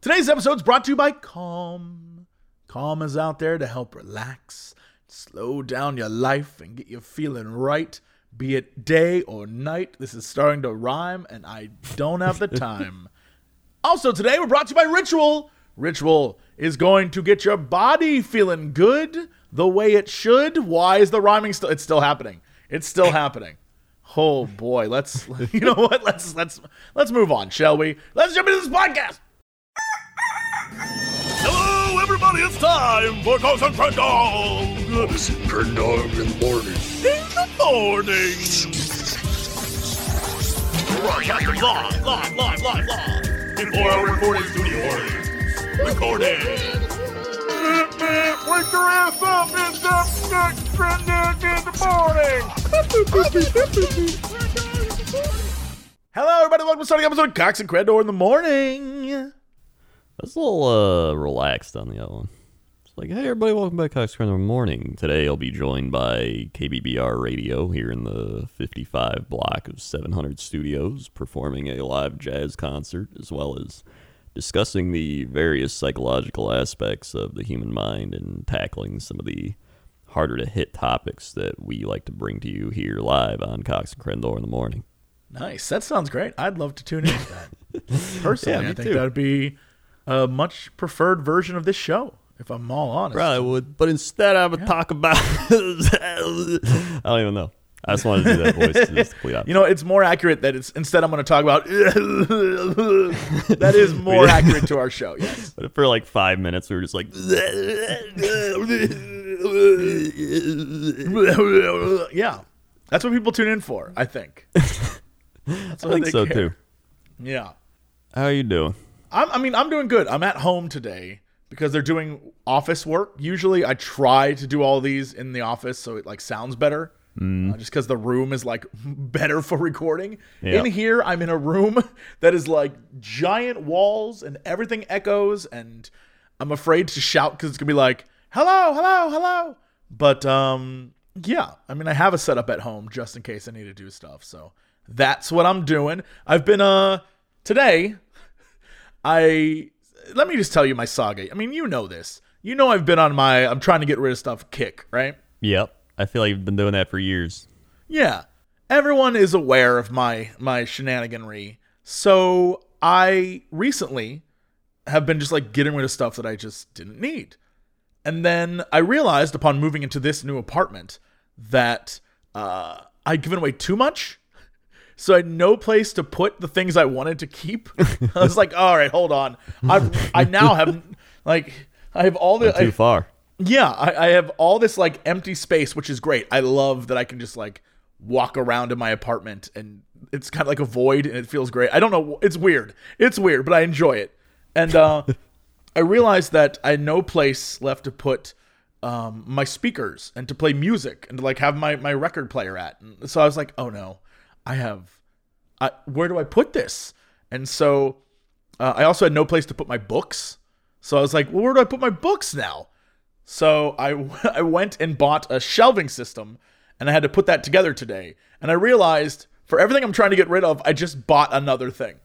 Today's episode is brought to you by Calm. Calm is out there to help relax, slow down your life, and get you feeling right, be it day or night. This is starting to rhyme, and I don't have the time. also, today we're brought to you by Ritual. Ritual is going to get your body feeling good the way it should. Why is the rhyming still? It's still happening. It's still happening. Oh boy, let's you know what? Let's let's let's move on, shall we? Let's jump into this podcast. Hello, everybody! It's time for Cox and Crendog. Cox and Crendog in the morning. In the morning. Live, live, live, live, live. Before our recording studio audience. Recording. Wake your ass up! It's up next Crendog in the morning. Hello, everybody! Welcome to starting episode of Cox and Crendor in the morning. That's a little uh, relaxed on the other one. It's like, hey, everybody, welcome back to Cox in the morning. Today I'll be joined by KBBR Radio here in the 55 block of 700 studios, performing a live jazz concert as well as discussing the various psychological aspects of the human mind and tackling some of the harder to hit topics that we like to bring to you here live on Cox and Crendor in the morning. Nice. That sounds great. I'd love to tune in to that. Personally, Yeah, I think too. that would be a much preferred version of this show, if I'm all honest. Probably would, but instead I would talk about. I don't even know. I just wanted to do that voice. To just complete opposite. You know, it's more accurate that it's instead I'm going to talk about that is more accurate to our show. Yes. But for like five minutes, we were just like, yeah. That's what people tune in for, I think. That's I think so care. too. Yeah. How are you doing? I'm, I mean, I'm doing good. I'm at home today because they're doing office work. Usually, I try to do all these in the office so it like sounds better, uh, just because the room is like better for recording. Yeah. In here, I'm in a room that is like giant walls and everything echoes, and I'm afraid to shout because it's gonna be like, "Hello, hello, hello." But um, yeah, I mean, I have a setup at home just in case I need to do stuff. So that's what I'm doing. I've been uh today. I let me just tell you my saga. I mean, you know this. You know I've been on my I'm trying to get rid of stuff kick, right? Yep. I feel like you've been doing that for years. Yeah. Everyone is aware of my my shenaniganry. So I recently have been just like getting rid of stuff that I just didn't need. And then I realized upon moving into this new apartment that uh, I'd given away too much. So I had no place to put the things I wanted to keep. I was like, all right, hold on. I I now have like I have all the Not too I- far. yeah, I, I have all this like empty space, which is great. I love that I can just like walk around in my apartment and it's kind of like a void and it feels great. I don't know. It's weird. It's weird, but I enjoy it. And uh, I realized that I had no place left to put um, my speakers and to play music and to like have my, my record player at. And so I was like, oh no, I have, I, where do I put this? And so uh, I also had no place to put my books. So I was like, well, where do I put my books now? So I, I went and bought a shelving system and I had to put that together today. And I realized for everything I'm trying to get rid of, I just bought another thing.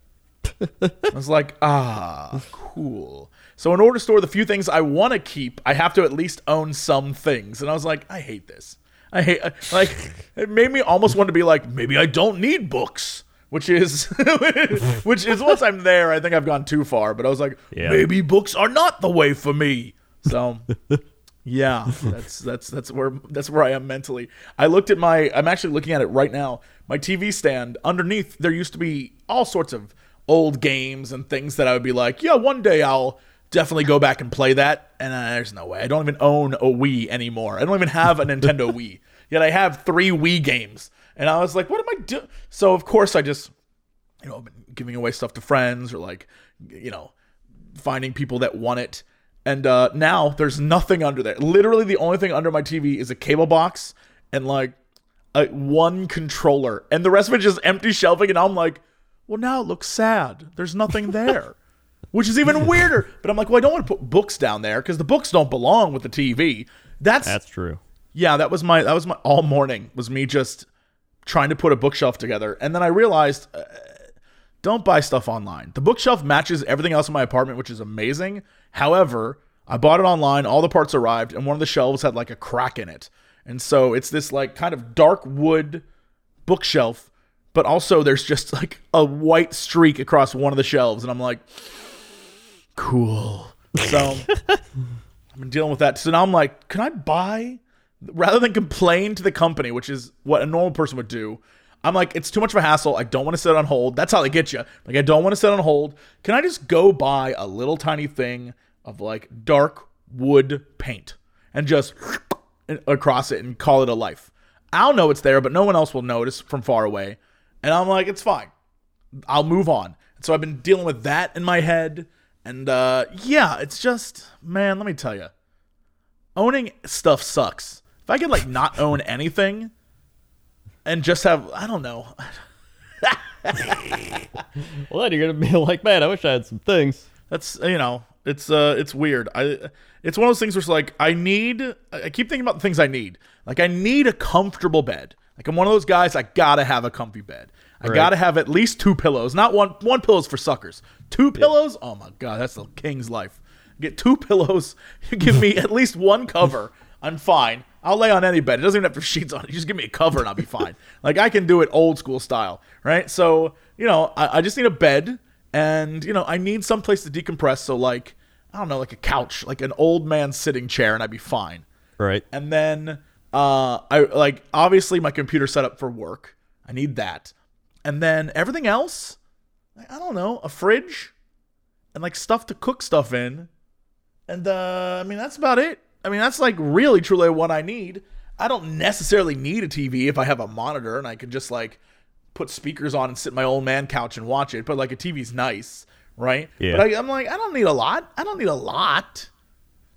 I was like, ah, cool. So in order to store the few things I want to keep, I have to at least own some things. And I was like, I hate this. I hate like it made me almost want to be like, maybe I don't need books. Which is which is once I'm there, I think I've gone too far. But I was like, Yeah. maybe books are not the way for me. So yeah, that's that's that's where that's where I am mentally. I looked at my I'm actually looking at it right now. My TV stand underneath there used to be all sorts of old games and things that I would be like, yeah, one day I'll definitely go back and play that. And uh, there's no way. I don't even own a Wii anymore. I don't even have a Nintendo Wii. Yet I have three Wii games. And I was like, what am I doing? So of course I just you know, been giving away stuff to friends or like, you know, finding people that want it. And uh, now there's nothing under there. Literally, the only thing under my TV is a cable box and like a one controller, and the rest of it just empty shelving. And I'm like, well, now it looks sad. There's nothing there, which is even weirder. But I'm like, well, I don't want to put books down there because the books don't belong with the TV. That's That's true. Yeah, that was my that was my all morning was me just trying to put a bookshelf together, and then I realized uh, don't buy stuff online. The bookshelf matches everything else in my apartment, which is amazing. However, I bought it online, all the parts arrived, and one of the shelves had like a crack in it. And so it's this like kind of dark wood bookshelf, but also there's just like a white streak across one of the shelves. And I'm like, cool. So I've been dealing with that. So now I'm like, can I buy rather than complain to the company, which is what a normal person would do? I'm like, it's too much of a hassle. I don't want to sit on hold. That's how they get you. Like, I don't want to sit on hold. Can I just go buy a little tiny thing of like dark wood paint and just across it and call it a life? I'll know it's there, but no one else will notice from far away. And I'm like, it's fine. I'll move on. And so I've been dealing with that in my head. And uh, yeah, it's just, man, let me tell you, owning stuff sucks. If I could like not own anything and just have, I don't know. Well, then you're gonna be like, man, I wish I had some things. That's you know, it's uh, it's weird. I, it's one of those things where it's like I need. I keep thinking about the things I need. Like I need a comfortable bed. Like I'm one of those guys. I gotta have a comfy bed. I Right. gotta have at least two pillows. Not one. One pillow's for suckers. Two pillows. Oh my god, that's the king's life. Get two pillows. You give me at least one cover. I'm fine. I'll lay on any bed. It doesn't even have to have sheets on it. You just give me a cover and I'll be fine. like I can do it old school style, right? So you know, I, I just need a bed, and you know, I need some place to decompress. So like, I don't know, like a couch, like an old man sitting chair, and I'd be fine. Right. And then uh, I like obviously my computer set up for work. I need that, and then everything else, I don't know, a fridge, and like stuff to cook stuff in, and uh, I mean that's about it. I mean that's like really truly what I need. I don't necessarily need a TV if I have a monitor and I can just like put speakers on and sit in my old man couch and watch it. But like a TV's nice, right? Yeah. But I, I'm like I don't need a lot. I don't need a lot.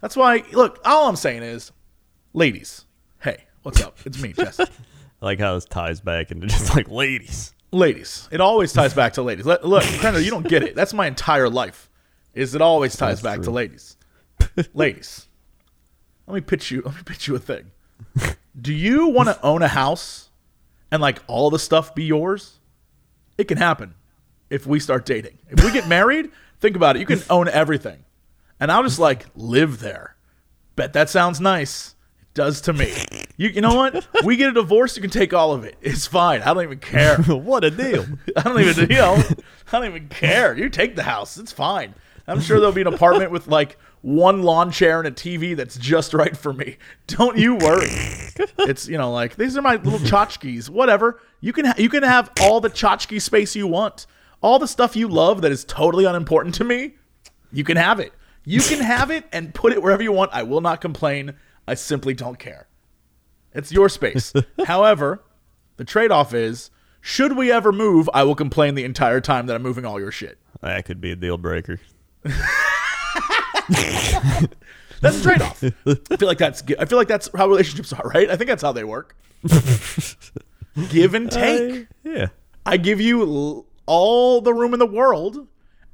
That's why. Look, all I'm saying is, ladies, hey, what's up? It's me, Jess. I like how this ties back into just like ladies. ladies. It always ties back to ladies. Let, look, Kendall, you don't get it. That's my entire life. Is it always ties That's back to ladies? ladies, let me pitch you. Let me pitch you a thing. Do you want to own a house and like all the stuff be yours? It can happen if we start dating. If we get married, think about it. You can own everything, and I'll just like live there. Bet that sounds nice. It does to me. You, you know what? We get a divorce, you can take all of it. It's fine. I don't even care. what a deal. I don't even, you know, I don't even care. You take the house. It's fine. I'm sure there'll be an apartment with like one lawn chair and a TV that's just right for me. Don't you worry. It's you know like these are my little tchotchkes. Whatever. You can ha- you can have all the tchotchke space you want. All the stuff you love that is totally unimportant to me. You can have it. You can have it and put it wherever you want. I will not complain. I simply don't care. It's your space. However, the trade off is should we ever move, I will complain the entire time that I'm moving all your shit. That could be a deal breaker. That's a trade off. I feel like that's I feel like that's how relationships are, right? I think that's how they work. Give and take. Yeah. I give you l- all the room in the world,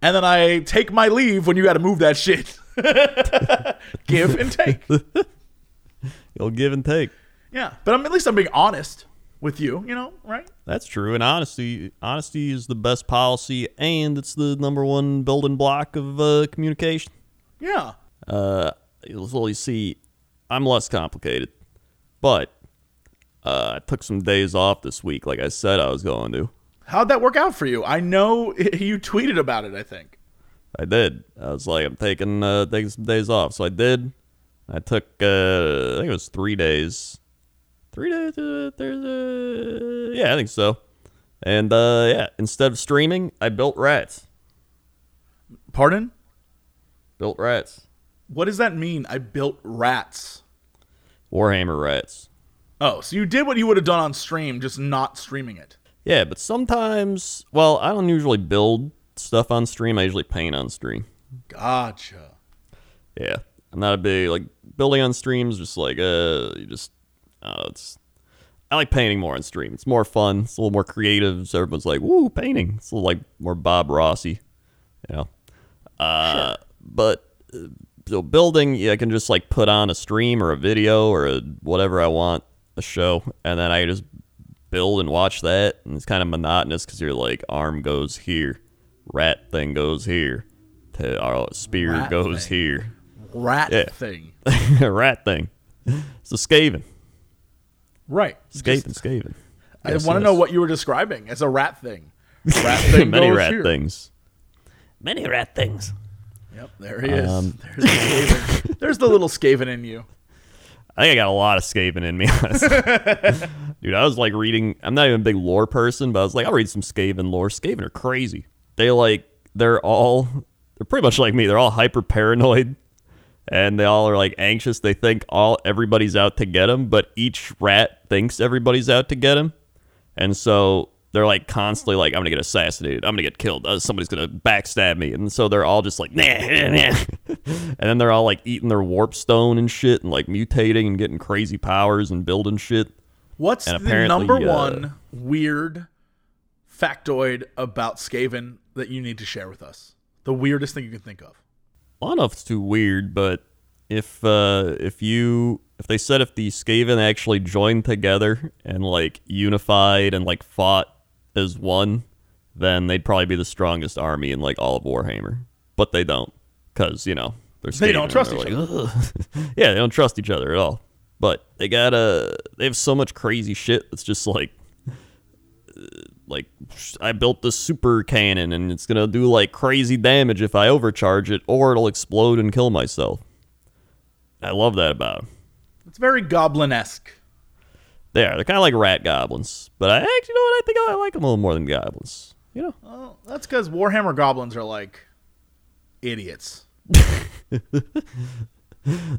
and then I take my leave when you got to move that shit. give and take. You'll give and take. Yeah, but I'm, at least I'm being honest with you. You know, right? That's true. And honesty, honesty is the best policy, and it's the number one building block of uh, communication. Yeah. Uh, well, you see, I'm less complicated, but uh, I took some days off this week, like I said I was going to. How'd that work out for you? I know you tweeted about it. I think. I did. I was like, I'm taking uh, taking some days off, so I did. I took, uh, I think it was three days. Three days. Uh, uh, yeah, I think so. And uh, yeah, instead of streaming, I built rats. Pardon? Built rats. What does that mean? I built rats. Warhammer rats. Oh, so you did what you would have done on stream, just not streaming it. Yeah, but sometimes, well, I don't usually build stuff on stream. I usually paint on stream. Gotcha. Yeah, I'm not a big like building on streams. Just like uh, you just, uh, it's. I like painting more on stream. It's more fun. It's a little more creative. So everyone's like, "Woo, painting!" It's a little like more Bob Rossi, you know. Uh, but uh, so building, yeah, I can just like put on a stream or a video or a, whatever I want, a show, and then I just build and watch that. And it's kind of monotonous because your like arm goes here, rat thing goes here. To our spear Rat goes thing. here. Rat Yeah. thing. rat thing. It's a Skaven. Right. Skaven, Skaven. I Yes, want to yes. know what you were describing as a rat thing. Rat thing Many goes rat here. things. Many rat things. Yep, there he is. Um, There's the Skaven. There's the little Skaven in you. I think I got a lot of Skaven in me. honestly. Dude, I was like reading. I'm not even a big lore person, but I was like, I'll read some Skaven lore. Skaven are crazy. They like, they're all, they're pretty much like me. They're all hyper paranoid, and they all are like anxious. They think all everybody's out to get them, but each rat thinks everybody's out to get them, and so they're like constantly like, I'm gonna get assassinated. I'm gonna get killed. Uh, somebody's gonna backstab me, and so they're all just like, nah, nah, nah. and then they're all like eating their warp stone and shit, and like mutating and getting crazy powers and building shit. What's And the number uh, one weird factoid about Skaven that you need to share with us? The weirdest thing you can think of. I don't know if it's too weird, but if uh, if you if they said if the Skaven actually joined together and like unified and like fought as one, then they'd probably be the strongest army in like all of Warhammer. But they don't, because you know they're They don't trust each like, "Ugh." yeah, they don't trust each other at all. But they got a they have so much crazy shit that's just like uh, like I built this super cannon and it's gonna do like crazy damage if I overcharge it, or it'll explode and kill myself. I love that about. It's very goblin esque. They are. They're kind of like rat goblins, but I actually you know what I think I like them a little more than goblins. You know, Well, that's because Warhammer goblins are like idiots.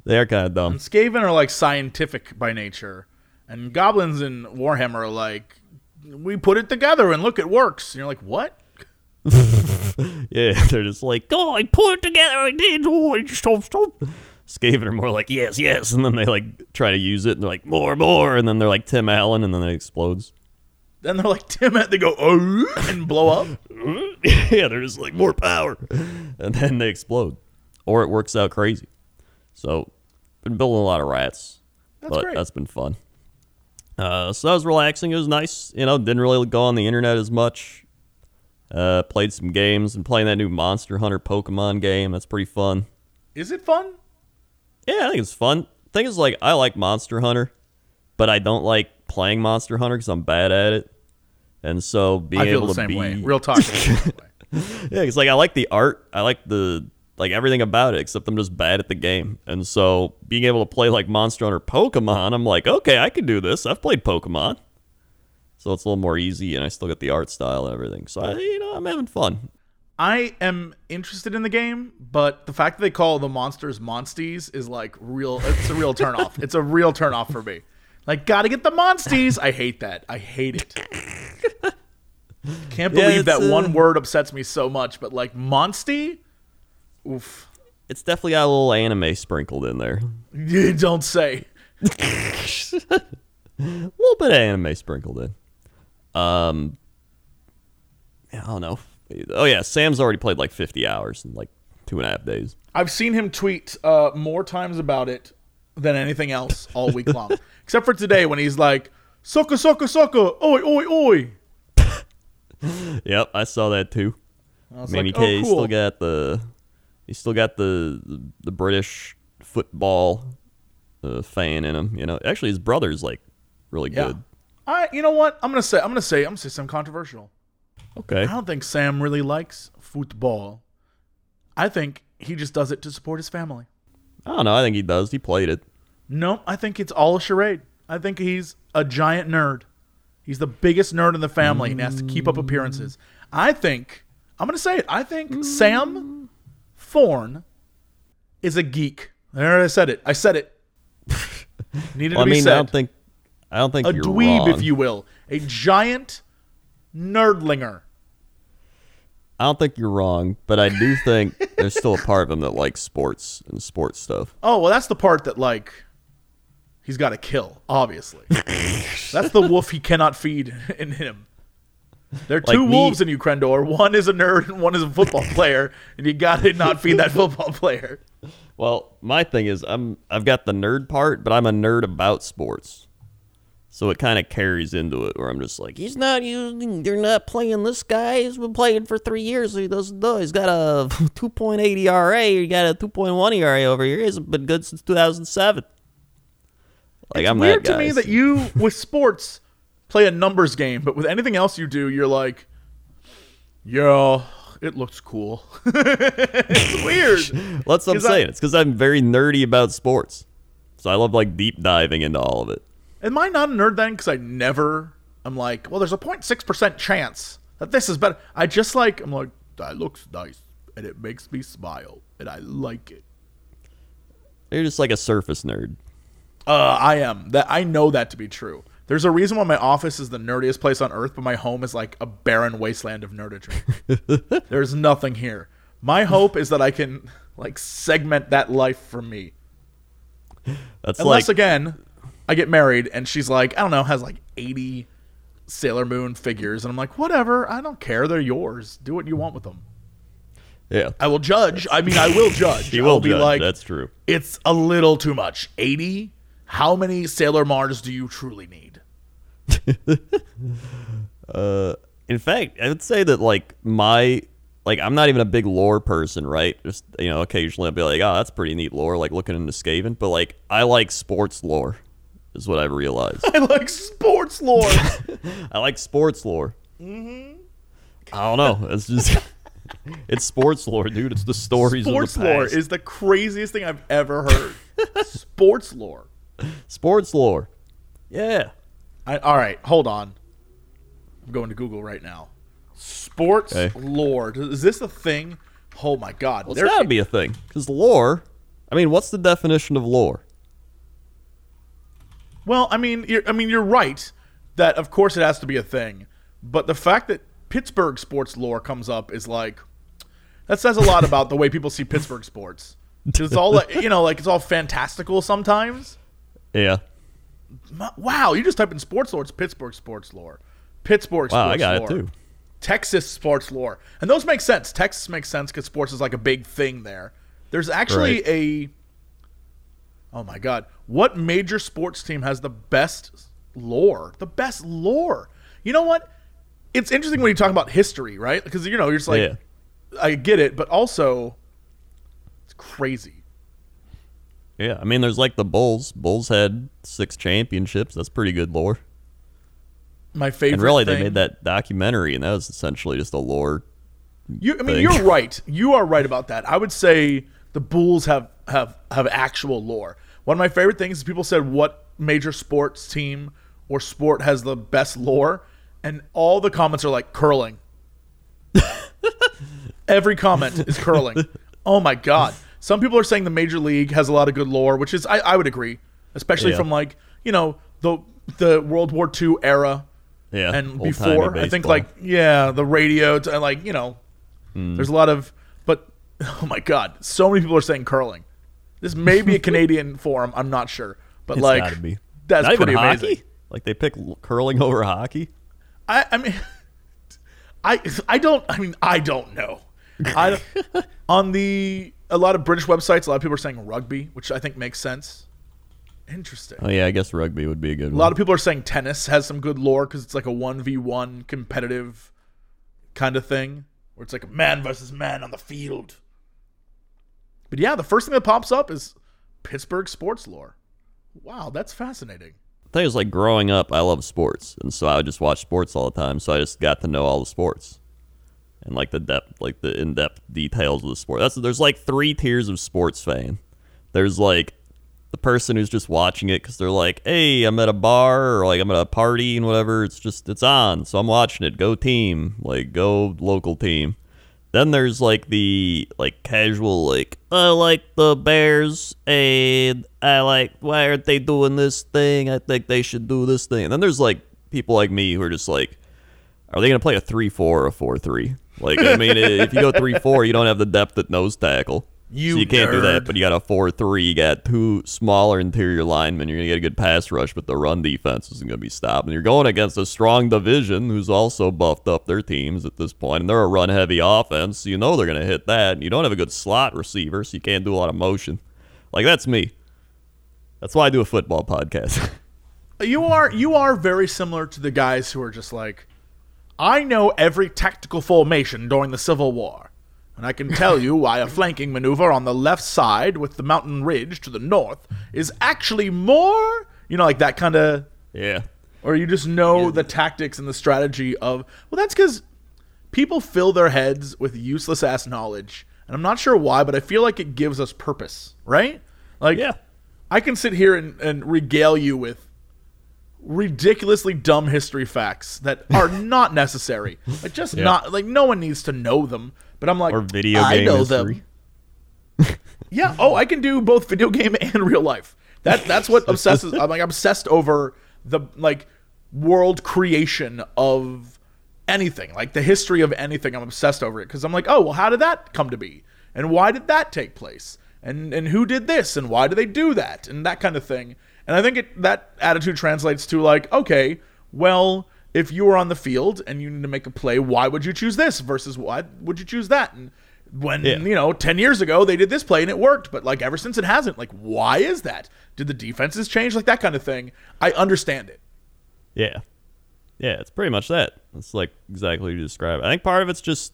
they are kind of dumb. And Skaven are like scientific by nature. And goblins in Warhammer are like, we put it together and look, it works. And you're like, what? Yeah, they're just like, oh, I put it together, I did. Oh, I just stop, stop. Skaven are more like, yes, yes, and then they like try to use it, and they're like, more, more, and then they're like Tim Allen, and then it explodes. Then they're like, Tim, and they go, oh, and blow up. yeah, they're just like more power, and then they explode, or it works out crazy. So, been building a lot of rats, That's but great. that's been fun. Uh, so that was relaxing. It was nice. You know, didn't really go on the internet as much. Uh, played some games and playing that new Monster Hunter Pokemon game. That's pretty fun. Is it fun? Yeah, I think it's fun. Thing is, like, I like Monster Hunter, but I don't like playing Monster Hunter because I'm bad at it. And so being I feel able the to same be way. Real talk. I feel the same way. Yeah, it's like I like the art. I like the like everything about it, except I'm just bad at the game. And so being able to play like Monster Hunter Pokemon, I'm like, okay, I can do this. I've played Pokemon, so it's a little more easy, and I still get the art style and everything. So I, you know, I'm having fun. I am interested in the game, but the fact that they call the monsters monsties is like real. It's a real turnoff. it's a real turnoff for me. Like, gotta get the monsties. I hate that. I hate it. Can't Yeah, believe that uh, one word upsets me so much. But like, monstie, oof. It's definitely got a little anime sprinkled in there, You don't say. a little bit of anime sprinkled in. Um, yeah, I don't know. Oh yeah, Sam's already played like 50 hours in like two and a half days. I've seen him tweet uh, more times about it than anything else all week long, except for today when he's like, "Sucka, sucka, sucka, oi, oi, oi." Yep, I saw that too. Manny like, K oh, cool. still got the he still got the the, the British football uh, fan in him. You know, actually his brother's like really Yeah. good. I, you know what? I'm gonna say, I'm gonna say, I'm gonna say something controversial. Okay, I don't think Sam really likes football. I think he just does it to support his family. I don't know. I think he does. He played it. No, I think it's all a charade. I think he's a giant nerd. He's the biggest nerd in the family and has to keep up appearances. I think, I'm going to say it, I think Sam Thorne is a geek. There, I said it. I said it. Needed Well, to be mean, said. I don't think I don't think a dweeb, wrong. if you will. A giant nerdlinger. I don't think you're wrong, but I do think there's still a part of him that likes sports and sports stuff. Oh, well, that's the part that, like, he's got to kill, obviously. that's the wolf he cannot feed in him. There are Like two me- wolves in you, Crendor. One is a nerd and one is a football player, and you got to not feed that football player. Well, my thing is I'm I've got the nerd part, but I'm a nerd about sports. So it kind of carries into it where I'm just like, he's not using, they're not playing this guy. He's been playing for three years. So he doesn't know. He's got a 2.8 ERA. He got a 2.1 ERA over here. He hasn't been good since 2007. Like, it's I'm weird to me that you with sports play a numbers game, but with anything else you do, you're like, yeah, it looks cool. it's weird. That's what I'm 'Cause I- saying. it's because I'm very nerdy about sports. So I love like deep diving into all of it. Am I not a nerd then? Because I never. I'm like, well, there's a 0.6 percent chance that this is better. I just like. I'm like, that looks nice, and it makes me smile, and I like it. You're just like a surface nerd. Uh, I am that. I know that to be true. There's a reason why my office is the nerdiest place on earth, but my home is like a barren wasteland of nerditry. There's nothing here. My hope is that I can like segment that life for me. That's Unless like again, I get married and she's like, I don't know, has like 80 Sailor Moon figures, and I'm like, whatever, I don't care, they're yours. Do what you want with them. yeah. I will judge. I mean, I will judge. I'll will be judge. like, That's true. it's a little too much. 80? How many Sailor Mars do you truly need? Uh, in fact, I would say that like my like I'm not even a big lore person, right? Just you know, occasionally I'll be like, oh, that's pretty neat lore, like looking into Skaven. But like I like sports lore, is what I've realized. I like sports lore. I like sports lore. Mm-hmm. I don't know. It's just it's sports lore, dude. It's the stories sports of the lore is the craziest thing I've ever heard. sports lore. sports lore. Yeah. I, all right, hold on. I'm going to Google right now. Sports Okay. lore. Is this a thing? Oh my god. Well, it's got to be a thing because lore. I mean, what's the definition of lore? Well, I mean, you're, I mean, you're right that of course it has to be a thing, but the fact that Pittsburgh sports lore comes up is like that says a lot about the way people see Pittsburgh sports. it's all like, you know, like it's all fantastical sometimes. Yeah. Wow, you just type in sports lore, it's Pittsburgh sports lore, Pittsburgh Wow, sports I got lore, it too. Texas sports lore, and those make sense. Texas makes sense because sports is like a big thing there. There's actually Right. a oh my god, what major sports team has the best lore? The best lore. You know what? It's interesting when you talk about history, right? Because you know you're just like, Yeah. I get it, but also it's crazy. Yeah. I mean, there's like the Bulls. Bulls had six championships. That's pretty good lore. My favorite. And really, they made that documentary, and that was essentially just a lore. You, I mean, thing. you're right. You are right about that. I would say the Bulls have have have actual lore. One of my favorite things is people said what major sports team or sport has the best lore, and all the comments are like curling. Every comment is curling. Oh my god! Some people are saying the major league has a lot of good lore, which is I, I would agree, especially Yeah. from like you know the the World War II era Yeah. and before I think like yeah the radio t- like you know Hmm. there's a lot of but oh my god so many people are saying curling this may be a Canadian form I'm not sure but It's like gotta be. that's Not pretty even amazing hockey. Like they pick curling over hockey. I I mean I I don't I mean I don't know I on the a lot of British websites a lot of people are saying rugby which I think makes sense interesting Oh yeah, I guess rugby would be a good A one. lot of people are saying tennis has some good lore because it's like a one v one competitive kind of thing, where it's like a man versus man on the field. But yeah, the first thing that pops up is Pittsburgh sports lore. Wow, that's fascinating. The thing is, like growing up, I love sports, and so I would just watch sports all the time. So I just got to know all the sports and like the depth, like the in-depth details of the sport. That's there's like three tiers of sports fan. There's like the person who's just watching it because they're like, "Hey, I'm at a bar or like I'm at a party and whatever. It's just it's on, so I'm watching it. Go team, like go local team." Then there's like the like casual like I like the Bears and I like why aren't they doing this thing? I think they should do this thing. And then there's like people like me who are just like, are they gonna play a three four or a four three? Like I mean, if you go three four, you don't have the depth at nose tackle. You so you can't do that. But you got a four three. You got two smaller interior linemen. You're gonna get a good pass rush, but the run defense isn't gonna be stopped. And you're going against a strong division who's also buffed up their teams at this point, and they're a run heavy offense. So you know they're gonna hit that. And you don't have a good slot receiver, so you can't do a lot of motion. Like that's me. That's why I do a football podcast. You are you are very similar to the guys who are just like, I know every tactical formation during the Civil War, and I can tell you why a flanking maneuver on the left side with the mountain ridge to the north is actually more, you know, like that kind of, Yeah. or you just know the tactics and the strategy of. Well, that's because people fill their heads with useless ass knowledge, and I'm not sure why, but I feel like it gives us purpose, right? Like, Yeah. I can sit here and, and regale you with ridiculously dumb history facts that are not necessary. Like just Yeah. not like no one needs to know them. But I'm like Or video I know history. them. Yeah. Oh, I can do both video game and real life. That that's what obsesses. I'm like obsessed over the like world creation of anything, like the history of anything. I'm obsessed over it because I'm like, oh well, how did that come to be, and why did that take place, and and who did this, and why do they do that, and that kind of thing. And I think it that attitude translates to like, okay, well, if you were on the field and you need to make a play, why would you choose this versus why would you choose that? And when Yeah. you know 10 years ago they did this play and it worked but like ever since it hasn't like why is that did the defenses change like that kind of thing i understand it Yeah. Yeah, it's pretty much that. It's like exactly what you describe. I think part of it's just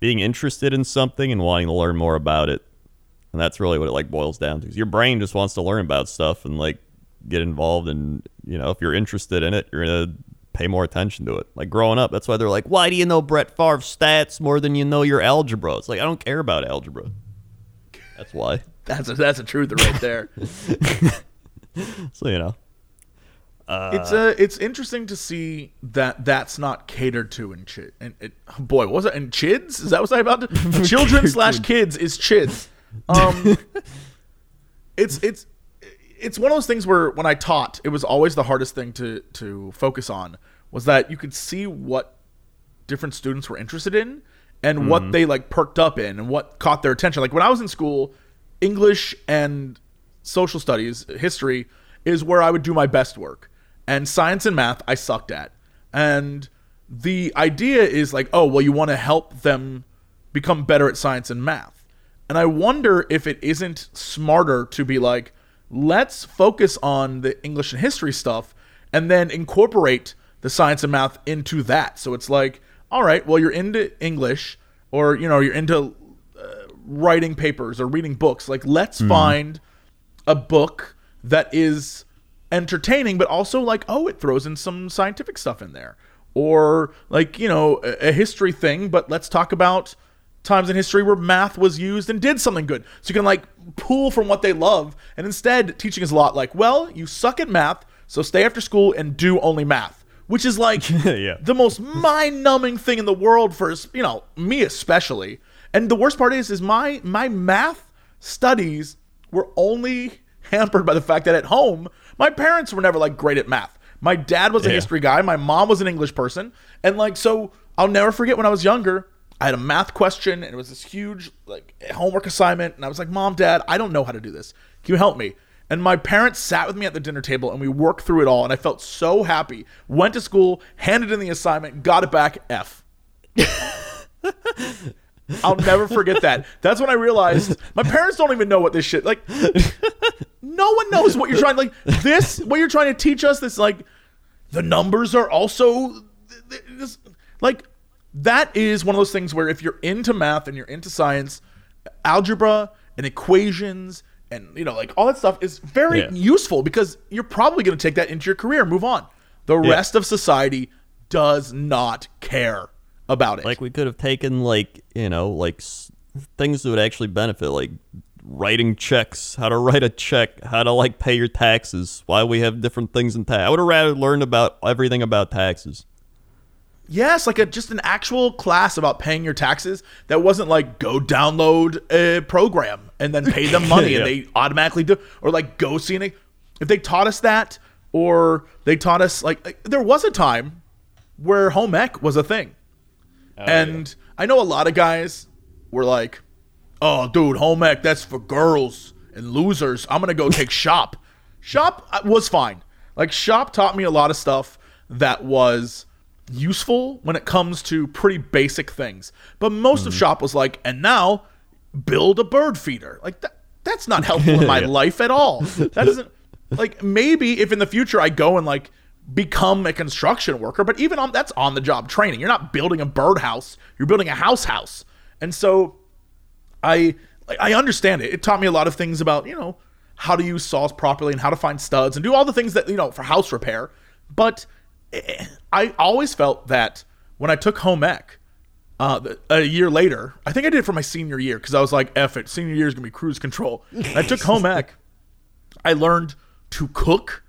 being interested in something and wanting to learn more about it. And that's really what it like boils down to. 'Cause your brain just wants to learn about stuff and like get involved and you know, if you're interested in it, you're gonna pay more attention to it. Like growing up, that's why they're like, Why do you know Brett Favre's stats more than you know your algebra? It's like I don't care about algebra. That's why. that's a, that's a truth right there So you know. it's uh it's interesting to see that that's not catered to in chid and it, boy was it in chids is that what i about to children slash kids is chids um it's it's it's one of those things where when i taught it was always the hardest thing to to focus on was that you could see what different students were interested in and what mm-hmm. they like perked up in and what caught their attention. Like when i was in school english and social studies history is where i would do my best work. And science and math i sucked at. And the idea is like oh well you want to help them become better at science and math. And i wonder if it isn't smarter to be like let's focus on the english and history stuff and then incorporate the science and math into that. So it's like all right well you're into english or you know you're into uh, writing papers or reading books. Like let's find a book that is entertaining but also like oh it throws in some scientific stuff in there. Or like you know a, a history thing but let's talk about times in history where math was used and did something good. So you can like pull from what they love and instead teaching is a lot like well you suck at math so stay after school and do only math which is like Yeah. the most mind-numbing thing in the world for you know me especially. And the worst part is is my my math studies were only hampered by the fact that at home my parents were never like great at math. My dad was a Yeah. history guy. My mom was an english person. And like so i'll never forget when i was younger i had a math question and it was this huge like homework assignment. And i was like mom dad i don't know how to do this. Can you help me and my parents sat with me at the dinner table and we worked through it all and i felt so happy went to school handed in the assignment got it back f I'll never forget that. That's when I realized my parents don't even know what this shit like. No one knows what you're trying like this. What you're trying to teach us. This like the numbers are also this, like that is one of those things where if you're into math and you're into science, algebra and equations and you know like all that stuff is very Yeah. useful because you're probably going to take that into your career and move on. The rest of society does not care about it. Like we could have taken like you know like s- things that would actually benefit, like writing checks, how to write a check, how to like pay your taxes, why we have different things in tax. I would have rather learned about everything about taxes. Yes, like a just an actual class about paying your taxes that wasn't like go download a program and then pay them money and they automatically do or like go see an if they taught us that or they taught us like, like, there was a time where home ec was a thing. and I know a lot of guys were like, "Oh, dude, home ec that's for girls and losers. I'm gonna go take shop." Shop uh, was fine. Like shop taught me a lot of stuff that was useful when it comes to pretty basic things. But most of mm-hmm. shop was like, "And now build a bird feeder." Like that. That's not helpful in my Yeah. life at all. That doesn't. like maybe if in the future I go and like become a construction worker, but even on that's on the job training. You're not building a birdhouse, you're building a house house. And so I I understand it. It taught me a lot of things about, you know, how to use saws properly and how to find studs and do all the things that, you know, for house repair. But I always felt that when I took home ec, uh, a year later, I think I did it for my senior year because I was like, F it, senior year is going to be cruise control. I took home ec. I learned to cook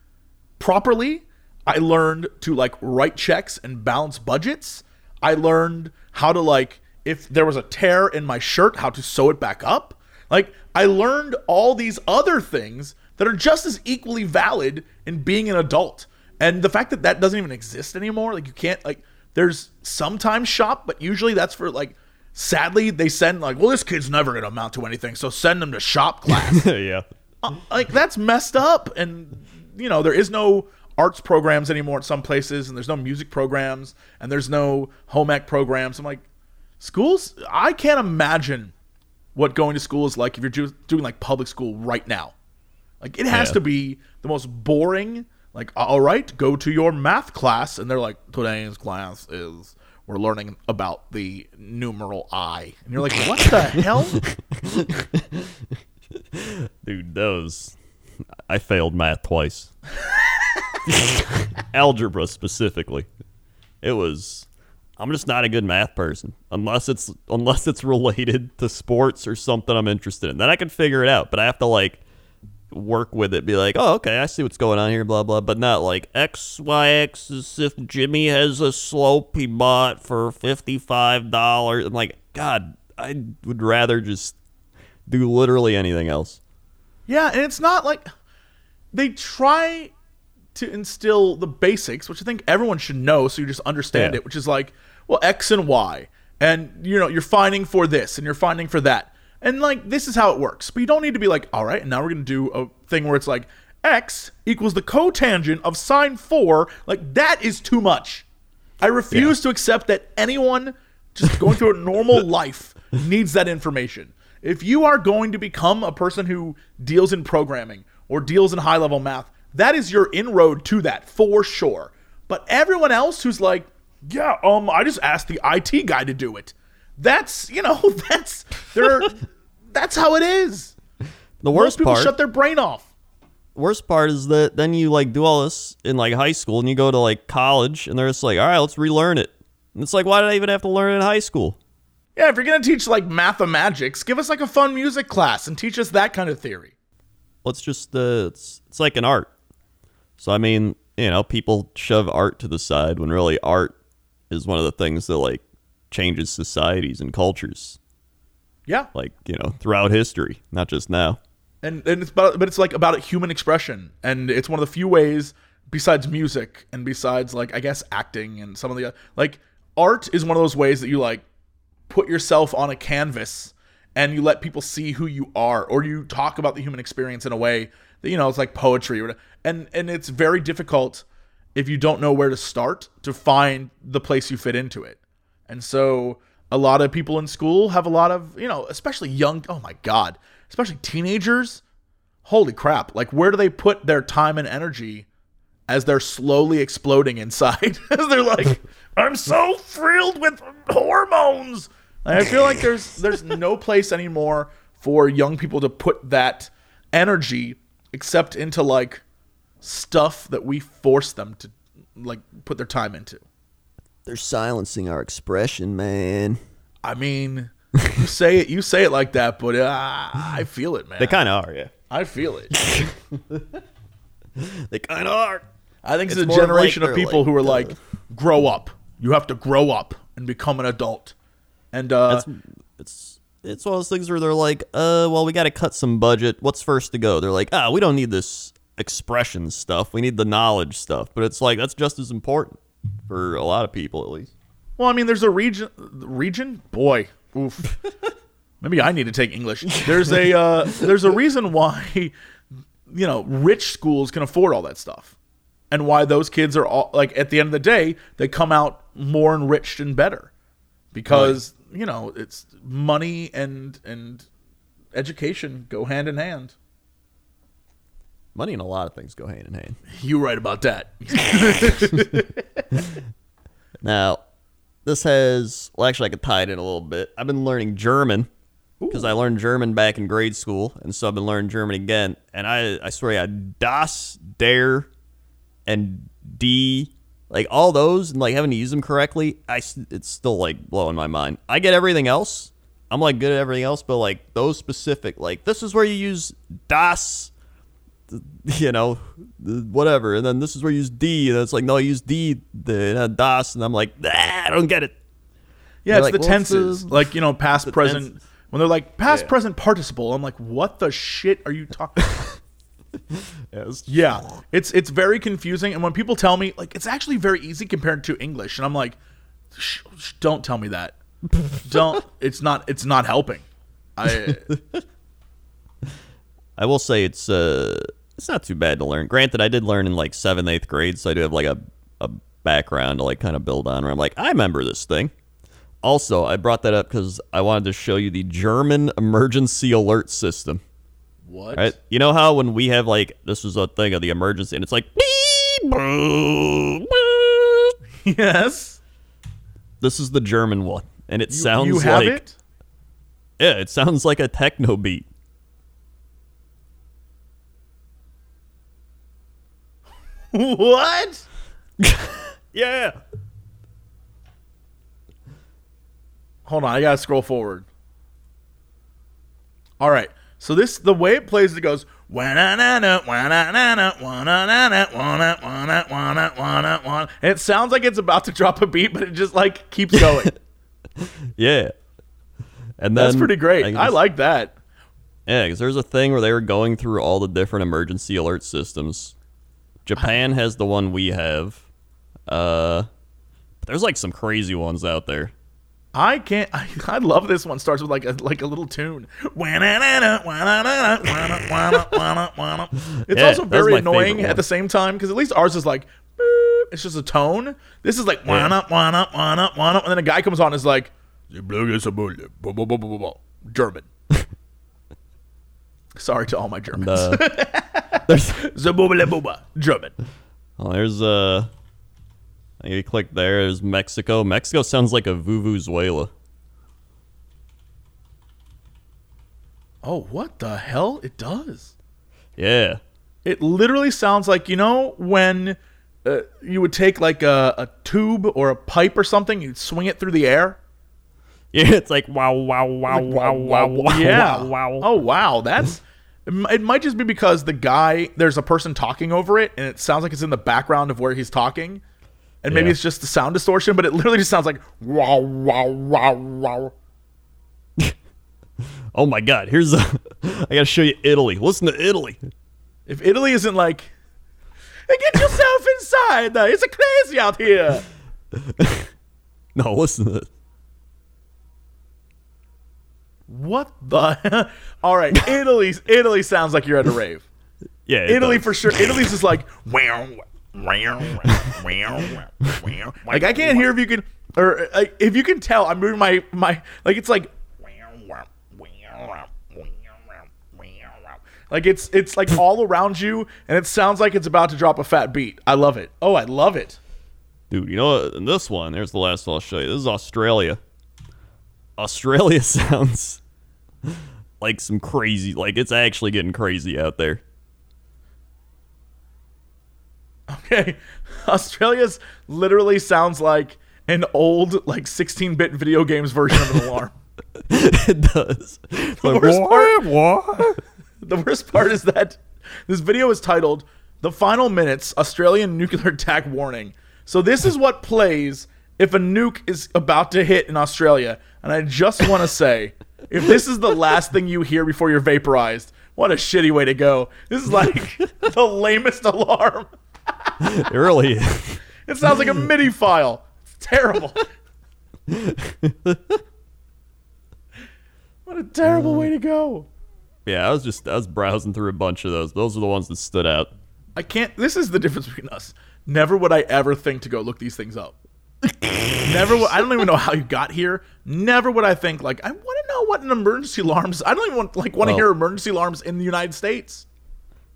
properly. I learned to like write checks and balance budgets. I learned how to like if there was a tear in my shirt, how to sew it back up. Like I learned all these other things that are just as equally valid in being an adult. And the fact that that doesn't even exist anymore, like you can't like there's sometimes shop, but usually that's for like sadly they send like, well this kid's never going to amount to anything, so send them to shop class. yeah. Uh, like that's messed up and you know there is no arts programs anymore at some places and there's no music programs and there's no home ec programs i'm like schools i can't imagine what going to school is like if you're doing like public school right now like it has Yeah. to be the most boring like all right go to your math class and they're like today's class is we're learning about the numeral i and you're like what the hell Dude, those. I failed math twice. Algebra specifically. It was. I'm just not a good math person unless it's unless it's related to sports or something I'm interested in. Then I can figure it out, but I have to like work with it. Be like, oh, okay, I see what's going on here, blah blah. But not like x y x is if Jimmy has a slope he bought for fifty five dollars. I'm like, God, I would rather just do literally anything else. Yeah, and it's not like they try to instill the basics, which I think everyone should know, so you just understand Yeah. it, which is like, well, X and Y, and you know, you're finding for this and you're finding for that, and like this is how it works. But you don't need to be like, all right, and now we're gonna do a thing where it's like X equals the cotangent of sine four. Like that is too much. I refuse to accept that anyone just going through a normal life needs that information. If you are going to become a person who deals in programming or deals in high level math, that is your inroad to that for sure. But everyone else who's like, yeah, um, I just asked the IT guy to do it. That's you know, that's they're that's how it is. The Most worst people part, shut their brain off. worst part is that then you like do all this in like high school and you go to like college and they're just like, all right, let's relearn it. And it's like, why did I even have to learn it in high school? Yeah, if you're gonna teach like mathemagics, give us like a fun music class and teach us that kind of theory. Let's just uh, it's it's like an art. So I mean, you know, people shove art to the side when really art is one of the things that like changes societies and cultures, Yeah, like you know, throughout history, not just now. and and it's about but it's like about human expression. And it's one of the few ways besides music and besides like i guess acting and some of the like art is one of those ways that you like put yourself on a canvas and you let people see who you are or you talk about the human experience in a way that you know it's like poetry or and and it's very difficult if you don't know where to start to find the place you fit into it and so a lot of people in school have a lot of, you know, especially young, oh my God, especially teenagers. Holy crap. Like, where do they put their time and energy as they're slowly exploding inside? as they're like, I'm so thrilled with hormones. I feel like there's there's no place anymore for young people to put that energy except into like stuff that we force them to like put their time into. They're silencing our expression, man. I mean, you say it, you say it like that, but uh, I feel it, man. They kind of are, yeah. I feel it. They kind of are. I think it's, It's a generation like of people like, who are uh, like, grow up. You have to grow up and become an adult. And uh, It's it's it's one of those things where they're like, uh, well, we got to cut some budget. What's first to go? They're like, ah, we don't need this expression stuff. We need the knowledge stuff. But it's like that's just as important for a lot of people, at least. well, I mean, there's a region. Region, boy, oof. Maybe I need to take English. There's a uh, there's a reason why, you know, rich schools can afford all that stuff, and why those kids are all like at the end of the day they come out more enriched and better, because you know it's money and and education go hand in hand. Money and a lot of things go hand in hand. You're right about that. Now, this has well, actually, I could tie it in a little bit. I've been learning German because I learned German back in grade school, and so I've been learning German again. And I, I swear, yeah, das, der, and d, like all those, and like having to use them correctly, I it's still like blowing my mind. I get everything else. I'm like good at everything else, but like those specific, like this is where you use das, you know, whatever. And then this is where you use D, and it's like, no, I use D, the DOS, and I'm like, ah, I don't get it. Yeah, it's like, the well, tenses, the- like you know, past, present. tenses. When they're like past, Yeah. present participle, I'm like, what the shit are you talking? Yes. yeah, it's it's very confusing. And when people tell me like it's actually very easy compared to English, and I'm like, Shh, shh, don't tell me that. don't. It's not. It's not helping. I I will say it's uh it's not too bad to learn. Granted, I did learn in like seventh, eighth grade, so I do have like a, a background to like kind of build on where I'm like, I remember this thing. Also, I brought that up because I wanted to show you the German emergency alert system. what? Right? You know how when we have like this is a thing of the emergency and it's like beep, boop, boop. Yes. this is the German one. And it You, sounds you have like it. Yeah, it sounds like a techno beat. What? Yeah. Hold on, I gotta scroll forward. All right. So this the way it plays it goes and it sounds like it's about to drop a beat, but it just like keeps going. Yeah. And then That's pretty great. guess- I like that. Yeah, because there's a thing where they were going through all the different emergency alert systems. Japan has the one we have. Uh, but there's like some crazy ones out there. I can't. I, I love this one. Starts with like a like a little tune. It's Yeah, also very annoying at the same time because at least ours is like, it's just a tone. This is like wanna wanna wanna wanna, and then a guy comes on and is like, German. Sorry to all my Germans. Uh, there's Zabooba German. oh, there's uh, you click there. There's Mexico. Mexico sounds like a vuvuzela. Oh, what the hell? It does. Yeah. It literally sounds like you know when uh, you would take like a, a tube or a pipe or something, you'd swing it through the air. Yeah, it's like wow, wow, wow, wow, wow, wow, yeah. wow, wow. Oh wow, that's. It might just be because the guy there's a person talking over it, and it sounds like it's in the background of where he's talking, and maybe Yeah. it's just the sound distortion, but it literally just sounds like wow, wow, wow, wow. Oh my God! Here's a. I gotta show you Italy. Listen to Italy. If Italy isn't like, hey, get yourself inside, it's crazy out here. No, listen to this. What the? All right, Italy's Italy sounds like you're at a rave. Yeah, it Italy does. for sure. Italy's just like wow, wow, wow, wow. like I can't hear if you can or uh, if you can tell. I'm moving my my like it's like like it's it's like all around you, and it sounds like it's about to drop a fat beat. I love it. Oh, I love it. Dude, you know? In this one, there's the last one I'll show you. This is Australia. Australia sounds like some crazy, like it's actually getting crazy out there. Okay, Australia's literally sounds like an old like 16-bit video games version of an alarm. it does. The worst part- what? The worst part is that this video is titled "The Final Minutes: Australian Nuclear Attack Warning." So this is what plays if a nuke is about to hit in Australia. And I just want to say, if this is the last thing you hear before you're vaporized, what a shitty way to go. This is like the lamest alarm. It really is. It sounds like a MIDI file. It's terrible. what a terrible way to go. Yeah, I was just I was browsing through a bunch of those. Those are the ones that stood out. I can't. This is the difference between us. Never would I ever think to go look these things up. Never. Would, I don't even know how you got here. Never would I think like I want to know what an emergency alarms. I don't even want like want to Well- hear emergency alarms in the United States.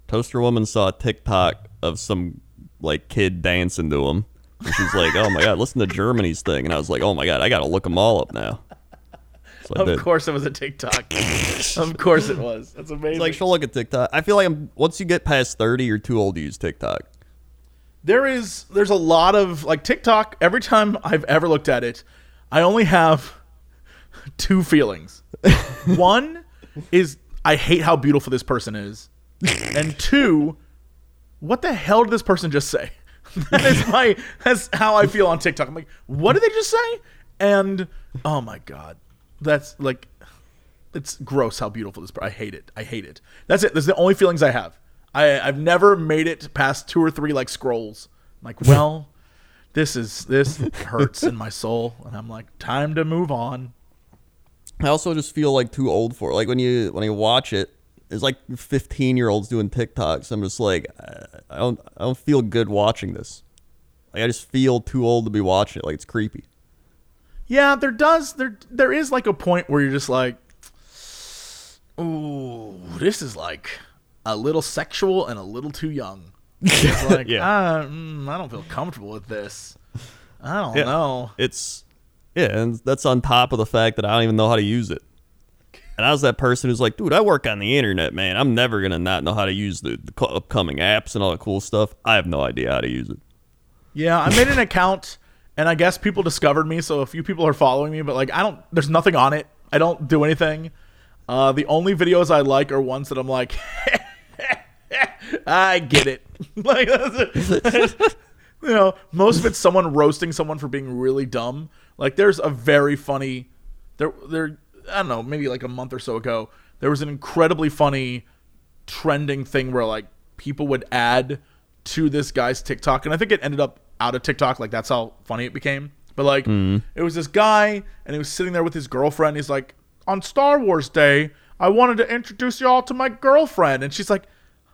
Toaster Woman saw a TikTok of some like kid dancing to him. And she's like, "Oh my god, listen to Germany's thing," and I was like, "Oh my god, I gotta look them all up now." So Of did. course, it was a TikTok. of course, it was. That's amazing. It's like she'll look at TikTok. I feel like I'm once you get past thirty, you're too old to use TikTok. there is there's a lot of like TikTok. Every time I've ever looked at it, I only have two feelings. One is I hate how beautiful this person is, and two, what the hell did this person just say? that is my that's how I feel on TikTok. I'm like, what did they just say? And oh my god, that's like it's gross how beautiful this. I hate it. I hate it. That's it. That's the only feelings I have. I I've never made it past two or three like scrolls. I'm like, well, this is this hurts in my soul, and I'm like, time to move on. I also just feel like too old for it. Like when you when you watch it, it's like 15 year olds doing TikToks. I'm just like, uh, I don't I don't feel good watching this. Like I just feel too old to be watching it. Like it's creepy. Yeah, there does there there is like a point where you're just like, ooh, this is like a little sexual and a little too young. It's like, Yeah. ah, mm, I don't feel comfortable with this. I don't Yeah. know. It's yeah, and that's on top of the fact that I don't even know how to use it. And I was that person who's like, dude, I work on the internet, man. I'm never gonna not know how to use the, the upcoming apps and all that cool stuff. I have no idea how to use it. Yeah, I made an account, and I guess people discovered me, so a few people are following me. But like, I don't. There's nothing on it. I don't do anything. Uh, the only videos I like are ones that I'm like, I get it. like, you know, most of it's someone roasting someone for being really dumb. Like, there's a very funny. There, there. I don't know. Maybe like a month or so ago, there was an incredibly funny trending thing where like people would add to this guy's TikTok, and I think it ended up out of TikTok. Like that's how funny it became. But like, mm-hmm. it was this guy, and he was sitting there with his girlfriend. He's like, on Star Wars Day, I wanted to introduce y'all to my girlfriend, and she's like,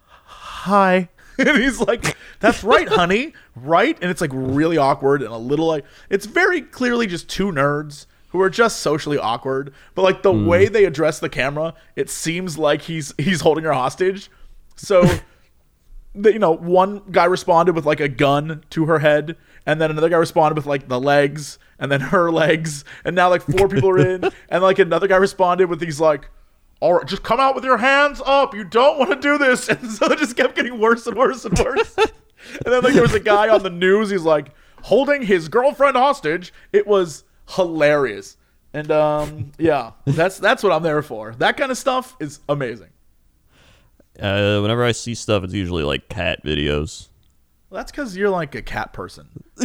hi. And he's like, "That's right, honey, right?" And it's like really awkward and a little like it's very clearly just two nerds who are just socially awkward. But like the hmm. way they address the camera, it seems like he's he's holding her hostage. So, the, you know, one guy responded with like a gun to her head, and then another guy responded with like the legs, and then her legs, and now like four people are in, and like another guy responded with these like all right, just come out with your hands up. You don't want to do this. And so it just kept getting worse and worse and worse. and then like there was a guy on the news, he's like holding his girlfriend hostage. It was hilarious. And um yeah, that's that's what I'm there for. That kind of stuff is amazing. Uh, whenever I see stuff, it's usually like cat videos. Well, that's cuz you're like a cat person.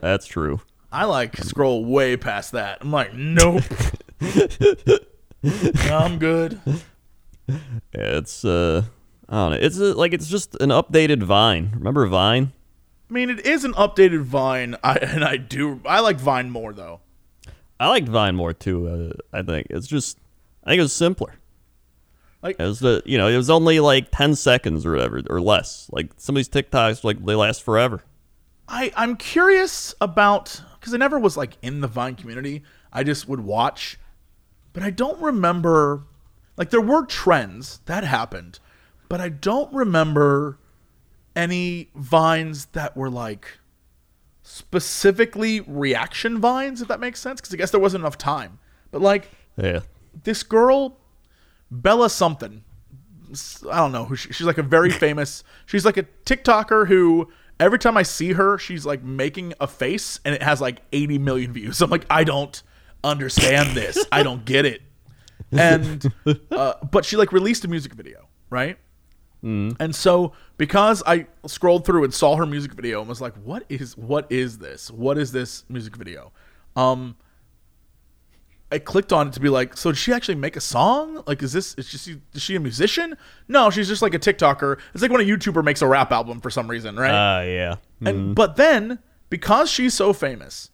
That's true. I like scroll way past that. I'm like, nope. I'm good. Yeah, it's uh, I don't know. It's uh like it's just an updated Vine. Remember Vine? I mean, it is an updated Vine, I, and I do I like Vine more though. I liked Vine more too. Uh, I think it's just, I think it was simpler. Like It was the, you know, it was only like ten seconds or whatever or less. Like some of these TikToks, like they last forever. I I'm curious about because I never was like in the Vine community. I just would watch, but I don't remember. Like there were trends that happened, but I don't remember any vines that were like specifically reaction vines. If that makes sense, because I guess there wasn't enough time. But like Yeah. this girl, Bella something. I don't know who she, she's like a very famous. She's like a TikToker who every time I see her, she's like making a face and it has like 80 million views. I'm like, I don't understand this. I don't get it. And uh, but she like released a music video, right? And so because I scrolled through and saw her music video and was like, what is what is this? What is this music video? Um I clicked on it to be like, so did she actually make a song? Like, is this is she is she a musician? No, she's just like a TikToker. It's like when a YouTuber makes a rap album for some reason, right? Uh, yeah. and but then because she's so famous,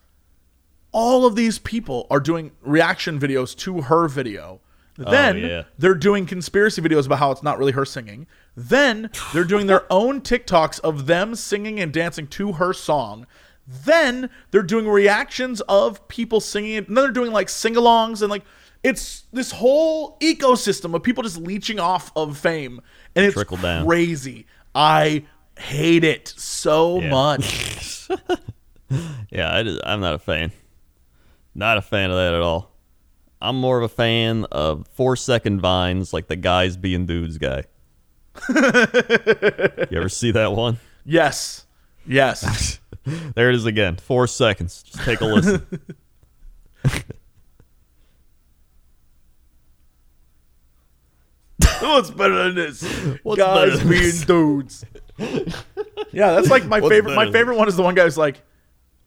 all of these people are doing reaction videos to her video. Oh, then yeah. they're doing conspiracy videos about how it's not really her singing. Then they're doing their own TikToks of them singing and dancing to her song. Then they're doing reactions of people singing it. And then they're doing like sing-alongs and like it's this whole ecosystem of people just leeching off of fame, and it's Trickle down. crazy. I hate it so Yeah. much. Yeah, I I'm not a fan. Not a fan of that at all. I'm more of a fan of four second vines like the guys being dudes guy. you ever see that one? yes, yes. There it is again. Four seconds. Just take a listen. What's better than this? What's Guys being this? dudes. yeah, that's like my What's favorite. My favorite one is the one guy who's like,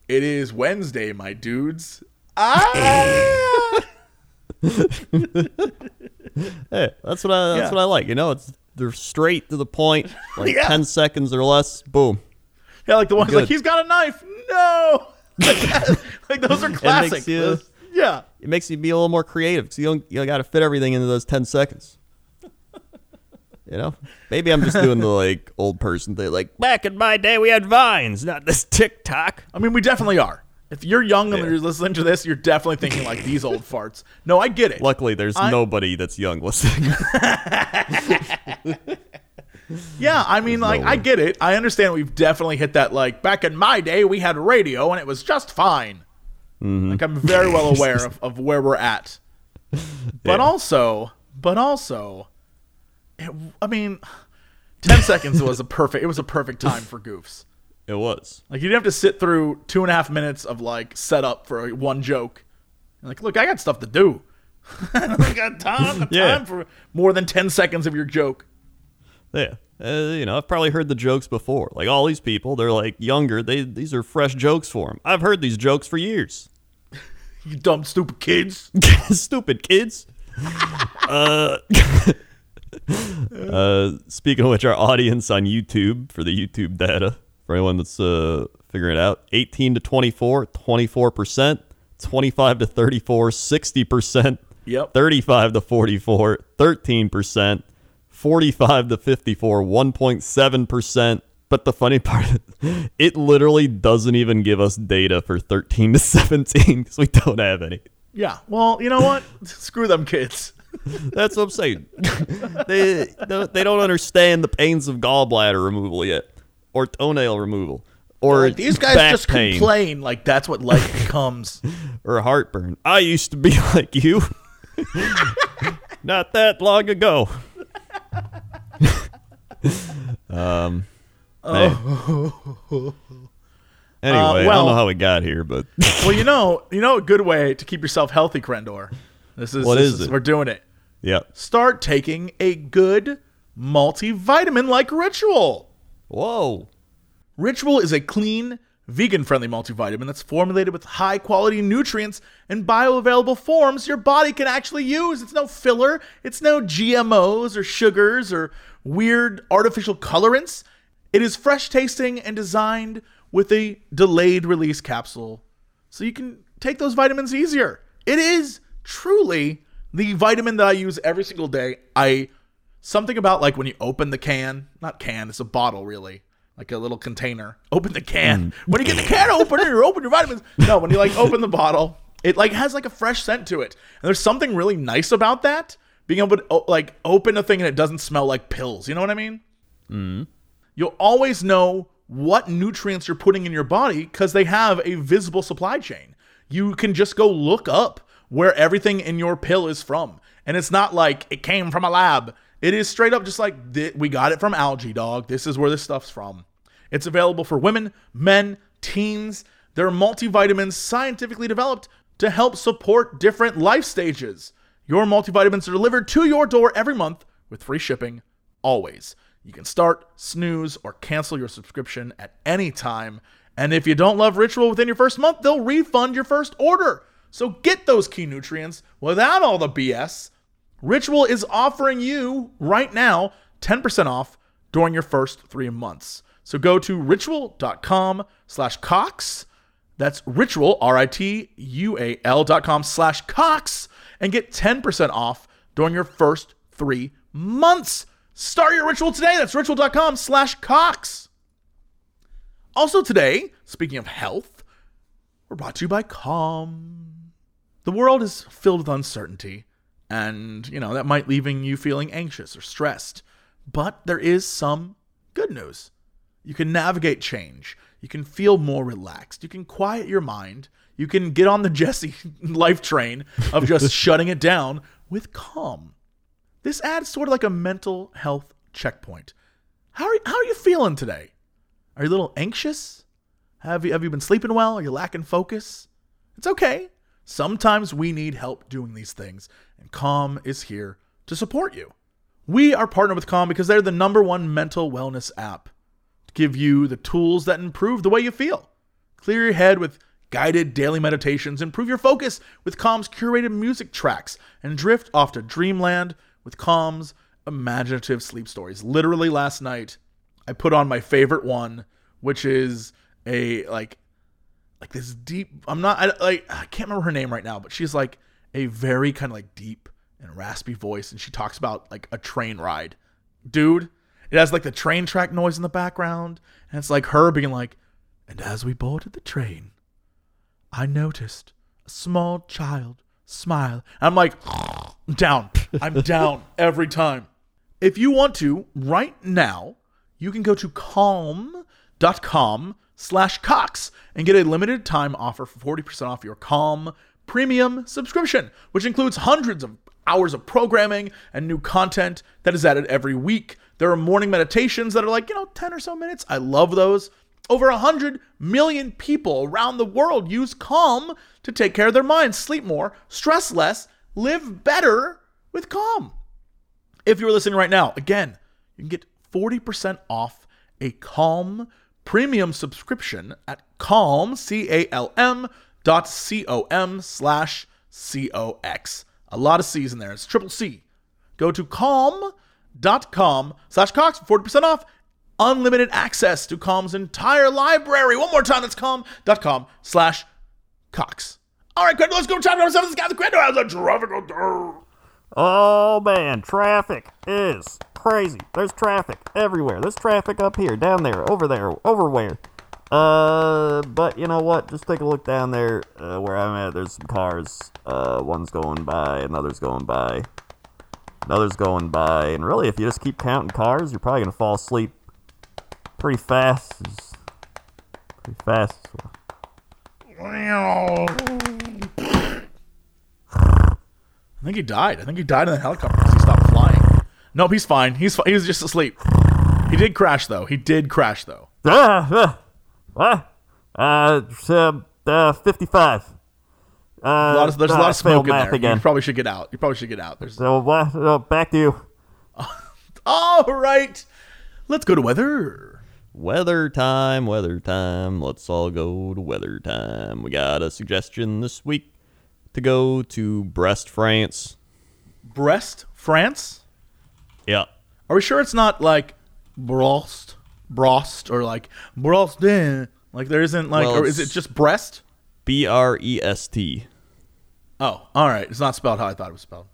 "It is Wednesday, my dudes." Ah! hey, that's what I that's Yeah. what I like. You know, it's they're straight to the point, like Yeah. ten seconds or less. Boom. yeah, like the one who's like, Good. "He's got a knife." No, like, that- like those are classic. you- yeah, It makes you be a little more creative because you don't you got to fit everything into those ten seconds. You know, maybe I'm just doing the like old person thing. Like back in my day, we had vines, not this TikTok. I mean, we definitely are. If you're young and Yeah. you're listening to this, you're definitely thinking like these old farts. No, I get it. Luckily, there's I- nobody that's young listening. Yeah, I mean, like, no I get it. I understand we've definitely hit that, like, back in my day, we had radio and it was just fine. Mm-hmm. Like, I'm very well aware of, of where we're at. But Yeah. also, but also, it, I mean, 10 seconds was a perfect, it was a perfect time for goofs. It was. Like, you didn't have to sit through two and a half minutes of, like, setup for one joke. Like, look, I got stuff to do. I don't got time, time Yeah. for more than 10 seconds of your joke. Yeah. Uh, you know, I've probably heard the jokes before. Like all these people, they're like younger. They these are fresh jokes for them. I've heard these jokes for years. You dumb, stupid kids. Stupid kids. uh, uh, speaking of which, our audience on YouTube for the YouTube data for anyone that's uh, figuring it out 18 to 24, 24%, 25 to 34, 60%, Yep. 35 to 44, 13%, 45 to 54, 1.7%. But the funny part, it literally doesn't even give us data for 13 to 17 because we don't have any. Yeah. Well, you know what? Screw them kids. That's what I'm saying. they they don't understand the pains of gallbladder removal yet, or toenail removal, or These guys just pain, complain like that's what life becomes. or heartburn. I used to be like you, not that long ago. um. hey. Anyway, I don't Oh. know how we got here, but well, you know, you know, a good way to keep yourself healthy, Crendor This is What this is it? We're doing it. yeah. Start taking a good multivitamin like Ritual. Whoa. Ritual is a clean, vegan friendly multivitamin that's formulated with high quality nutrients and bioavailable forms your body can actually use. It's no filler, it's no GMOs or sugars or weird artificial colorants. It is fresh tasting and designed with a delayed release capsule so you can take those vitamins easier. It is truly the vitamin that I use every single day. I something about like when you open the can, not can, it's a bottle really, like a little container. Open the can. Mm. When you get the can open, opener, you open your vitamins. No, when you like open the bottle, it like has like a fresh scent to it. And there's something really nice about that. Being able to like open a thing and it doesn't smell like pills. You know what I mean? Mm. You'll always know what nutrients you're putting in your body because they have a visible supply chain. You can just go look up where everything in your pill is from. And it's not like it came from a lab. It is straight up just like "Th- we got it from algae, dog. This is where this stuff's from. It's available for women, men, teens. They're multivitamins scientifically developed to help support different life stages. Your multivitamins are delivered to your door every month with free shipping, always. You can start, snooze, or cancel your subscription at any time. And if you don't love Ritual within your first month, they'll refund your first order. So get those key nutrients without all the BS. Ritual is offering you right now 10% off during your first three months. So go to ritual.com slash Cox. That's ritual, R I T U A L dot com slash Cox, and get 10% off during your first three months. Start your ritual today. That's ritual.com slash Cox. Also, today, speaking of health, we're brought to you by Calm. The world is filled with uncertainty, And, you know, that might leaving you feeling anxious or stressed. But there is some good news. You can navigate change. You can feel more relaxed. You can quiet your mind. You can get on the Jesse life train of just shutting it down with calm. This adds sort of like a mental health checkpoint. How are, how are you feeling today? Are you a little anxious? Have you, have you been sleeping well? Are you lacking focus? It's okay. Sometimes we need help doing these things, and Calm is here to support you. We are partnered with Calm because they're the number one mental wellness app to give you the tools that improve the way you feel. Clear your head with guided daily meditations, improve your focus with Calm's curated music tracks, and drift off to dreamland with Calm's imaginative sleep stories. Literally last night, I put on my favorite one, which is a like like this deep I'm not I like I can't remember her name right now, but she's like a very kind of like deep and raspy voice and she talks about like a train ride. Dude, it has like the train track noise in the background and it's like her being like and as we boarded the train, I noticed a small child smile. I'm like down. I'm down every time. If you want to, right now, you can go to calm.com slash cox and get a limited time offer for 40% off your calm premium subscription which includes hundreds of hours of programming and new content that is added every week. There are morning meditations that are like you know 10 or so minutes. I love those. Over 100 million people around the world use calm to take care of their minds sleep more stress less live better with calm. If you're listening right now, again, you can get 40% off a Calm premium subscription at calm, C A L M dot C O M slash C O X. A lot of C's in there. It's triple C. Go to calm.com slash Cox for 40% off. Unlimited access to Calm's entire library. One more time, that's calm.com slash Cox. All right, Crendor, let's go to chapter number seven. This guy's Crendor has a traffic. Oh man, traffic is crazy. There's traffic everywhere. There's traffic up here, down there, over there, over where. Uh, but you know what? Just take a look down there uh, where I'm at. There's some cars. Uh, one's going by, another's going by, another's going by, and really, if you just keep counting cars, you're probably gonna fall asleep pretty fast. Pretty fast. I think he died. I think he died in the helicopter because he stopped flying. Nope, he's fine. He's fi- he was just asleep. He did crash though. He did crash though. Ah, uh, uh, 55. Uh, A lot of, there's a lot of smoke in there. again. You probably should get out. You probably should get out. There's So what? Uh, back to you. all right. Let's go to weather. Weather time, weather time. Let's all go to weather time. We got a suggestion this week to go to Brest, France. Brest, France. Yeah. Are we sure it's not like Brost, Brost, or like Brostin? Like there isn't like, Well, or is it it's- just breast? B R E S T. Oh, all right. It's not spelled how I thought it was spelled.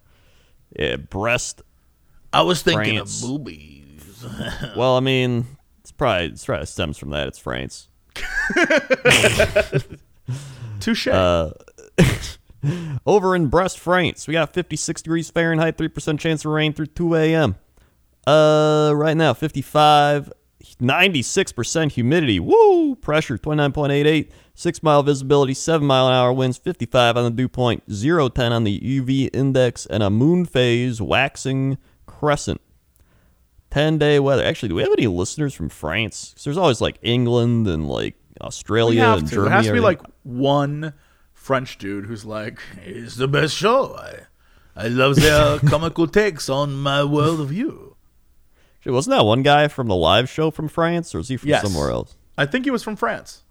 Yeah, breast. I was thinking France. of boobies. Well, I mean, it's probably, it's probably stems from that. It's France. Touche. Over in Brest, France, we got 56 degrees Fahrenheit, 3% chance of rain through 2 a.m. Uh, right now, 55, 96% humidity. Woo! Pressure 29.88, 6 mile visibility, 7 mile an hour winds, 55 on the dew point, 0 10 on the UV index, and a moon phase waxing crescent. 10 day weather. Actually, do we have any listeners from France? Because there's always like England and like Australia and to. Germany. It has to be like one French dude who's like, "It's the best show. I, I love their comical takes on my worldview." Shit, wasn't that one guy from the live show from France, or is he from Yes. somewhere else? I think he was from France.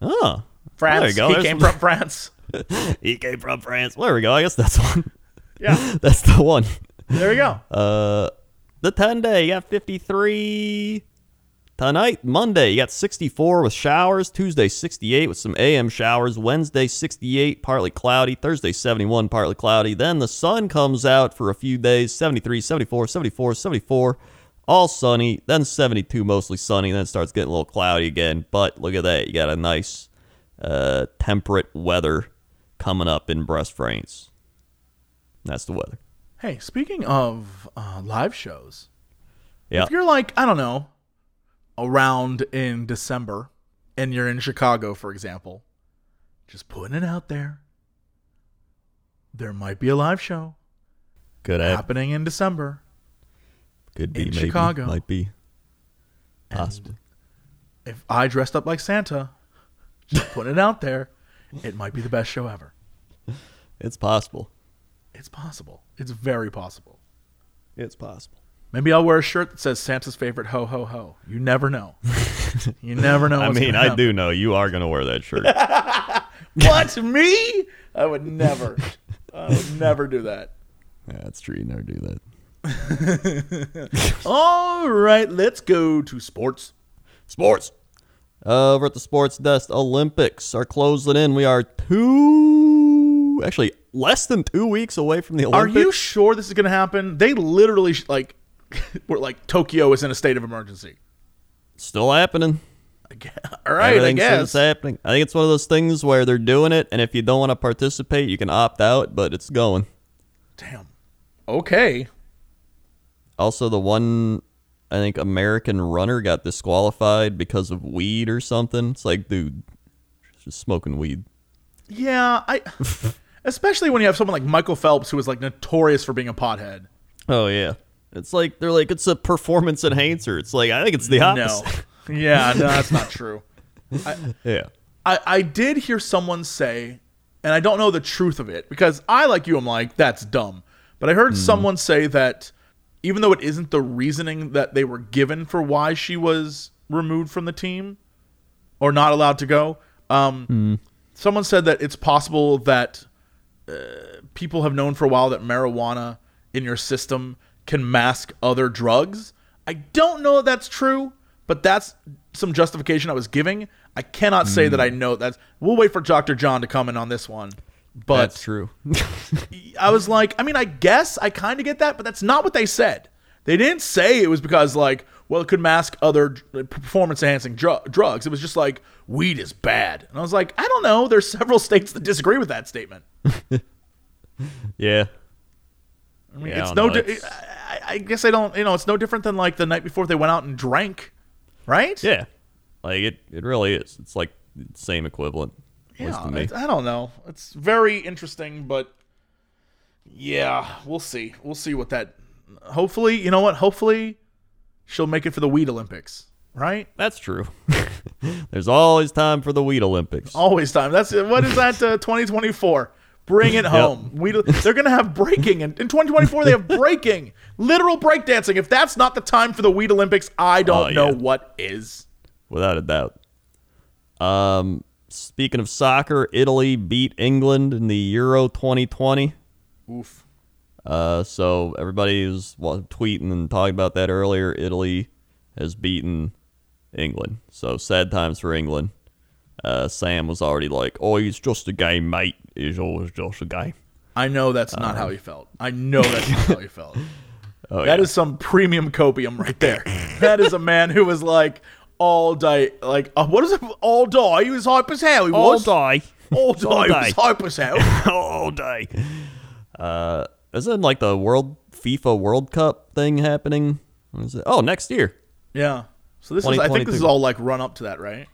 Oh, France. There you go. He There's came from France. he came from France. Well, there we go. I guess that's one. Yeah. that's the one. There we go. Uh, the 10 day, you got 53. Tonight, Monday, you got 64 with showers. Tuesday, 68 with some AM showers. Wednesday, 68, partly cloudy. Thursday, 71, partly cloudy. Then the sun comes out for a few days 73, 74, 74, 74. All sunny. Then 72, mostly sunny. Then it starts getting a little cloudy again. But look at that. You got a nice uh, temperate weather coming up in Brest France. That's the weather. Hey, speaking of uh, live shows, Yeah. if you're like, I don't know, around in December and you're in Chicago, for example, just putting it out there, there might be a live show happen. happening in December. Could be in maybe. Chicago. Might be. Possibly. If I dressed up like Santa, just putting it out there, it might be the best show ever. It's possible. It's possible. It's very possible. It's possible. Maybe I'll wear a shirt that says Santa's favorite ho ho ho. You never know. You never know. I mean, I happen. do know you are gonna wear that shirt. What me? I would never. I would never do that. yeah, that's true. You never do that. All right, let's go to sports. Sports. Uh, over at the Sports Desk, Olympics are closing in. We are two, actually less than two weeks away from the Olympics. Are you sure this is going to happen? They literally like were like Tokyo is in a state of emergency. Still happening. I guess. All right, I guess. happening. I think it's one of those things where they're doing it, and if you don't want to participate, you can opt out, but it's going. Damn. Okay. Also, the one I think American runner got disqualified because of weed or something. It's like, dude, just smoking weed. Yeah, I. especially when you have someone like Michael Phelps, who is like notorious for being a pothead. Oh yeah, it's like they're like it's a performance enhancer. It's like I think it's the opposite. No. Yeah, no, that's not true. yeah. I, I did hear someone say, and I don't know the truth of it because I, like you, I'm like, that's dumb. But I heard mm-hmm. someone say that even though it isn't the reasoning that they were given for why she was removed from the team or not allowed to go, um, someone said that it's possible that uh, people have known for a while that marijuana in your system can mask other drugs. I don't know if that's true, but that's some justification I was giving. I cannot say that I know that. We'll wait for Dr. John to come in on this one. But That's true. I was like, I mean, I guess I kind of get that, but that's not what they said. They didn't say it was because, like, well, it could mask other performance enhancing dr- drugs. It was just like, weed is bad. And I was like, I don't know. There's several states that disagree with that statement. yeah. I mean, Yeah, it's don't no. Di- it's- I, I guess I don't. You know, it's no different than like the night before they went out and drank, right? Yeah. Like it, it really is. It's like the same equivalent. Yeah, to me. it's- I don't know. It's very interesting, but yeah, we'll see. We'll see what that. Hopefully, you know what? Hopefully, she'll make it for the Weed Olympics, right? That's true. There's always time for the Weed Olympics. Always time. That's it. What is that? Uh, 2024. Bring it home. We they're gonna have breaking, and in 2024 they have breaking, literal breakdancing. If that's not the time for the Weed Olympics, I don't Oh, know yeah. what is. without a doubt. Um, speaking of soccer, Italy beat England in the Euro 2020. Oof. Uh, so everybody was tweeting and talking about that earlier. Italy has beaten England. So sad times for England. Uh, Sam was already like, "Oh, he's just a game, mate. He's always just a game." I know that's not how he felt. I know that's not how he felt. Oh, That yeah. is some premium copium right there. that is a man who was like all day, like uh, what is it? All day. He was hype as hell. He all was day, All day. All He was hype as hell. all day. Uh, isn't like the World FIFA World Cup thing happening? What is it? Oh, next year. yeah. So this is. I think this is all like run up to that, right?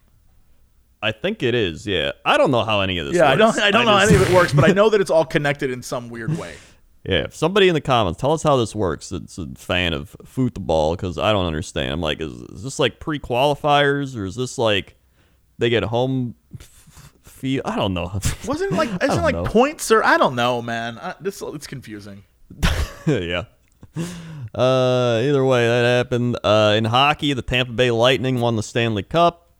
I think it is. Yeah, I don't know how any of this. Yeah. I don't. I don't know just- any of it works, but I know that it's all connected in some weird way. Yeah, if somebody in the comments tell us how this works. It's a fan of football because I don't understand. I'm like, is, is this like pre-qualifiers or is this like they get home f- feel? I don't know. Wasn't like isn't like know. points or I don't know, man. I, this it's confusing. yeah. Uh, either way, that happened. Uh, in hockey, the Tampa Bay Lightning won the Stanley Cup.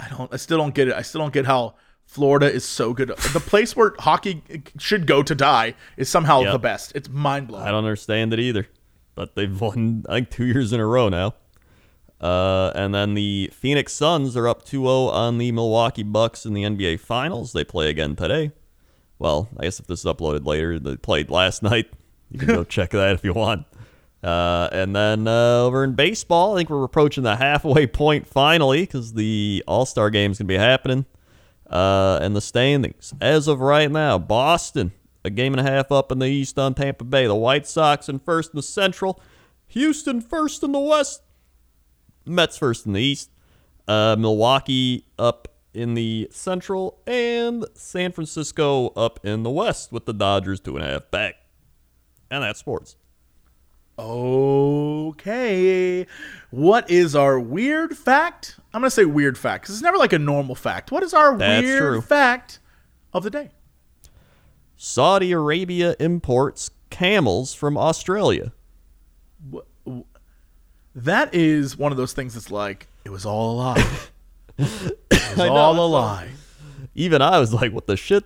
I don't. I still don't get it. I still don't get how Florida is so good. The place where hockey should go to die is somehow Yep. the best. It's mind blowing. I don't understand it either. But they've won I think two years in a row now. Uh, and then the Phoenix Suns are up 2-0 on the Milwaukee Bucks in the NBA Finals. They play again today. Well, I guess if this is uploaded later, they played last night. You can go check that if you want. Uh, and then uh, over in baseball, I think we're approaching the halfway point finally because the All Star game is going to be happening. Uh, and the standings, as of right now, Boston a game and a half up in the East on Tampa Bay. The White Sox in first in the Central, Houston first in the West, Mets first in the East, uh, Milwaukee up in the Central, and San Francisco up in the West with the Dodgers two and a half back. And that's sports. Okay. What is our weird fact? I'm going to say weird fact because it's never like a normal fact. What is our That's weird true. fact of the day? Saudi Arabia imports camels from Australia. That is one of those things that's like, it was all a lie. it was all a lie. Even I was like, what the shit?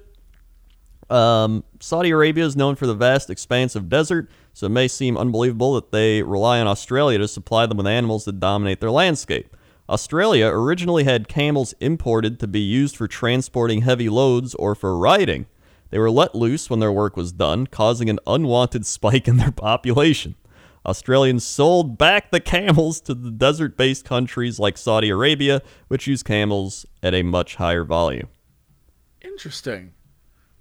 Um, Saudi Arabia is known for the vast expanse of desert, so it may seem unbelievable that they rely on Australia to supply them with animals that dominate their landscape. Australia originally had camels imported to be used for transporting heavy loads or for riding. They were let loose when their work was done, causing an unwanted spike in their population. Australians sold back the camels to the desert based countries like Saudi Arabia, which use camels at a much higher volume. Interesting.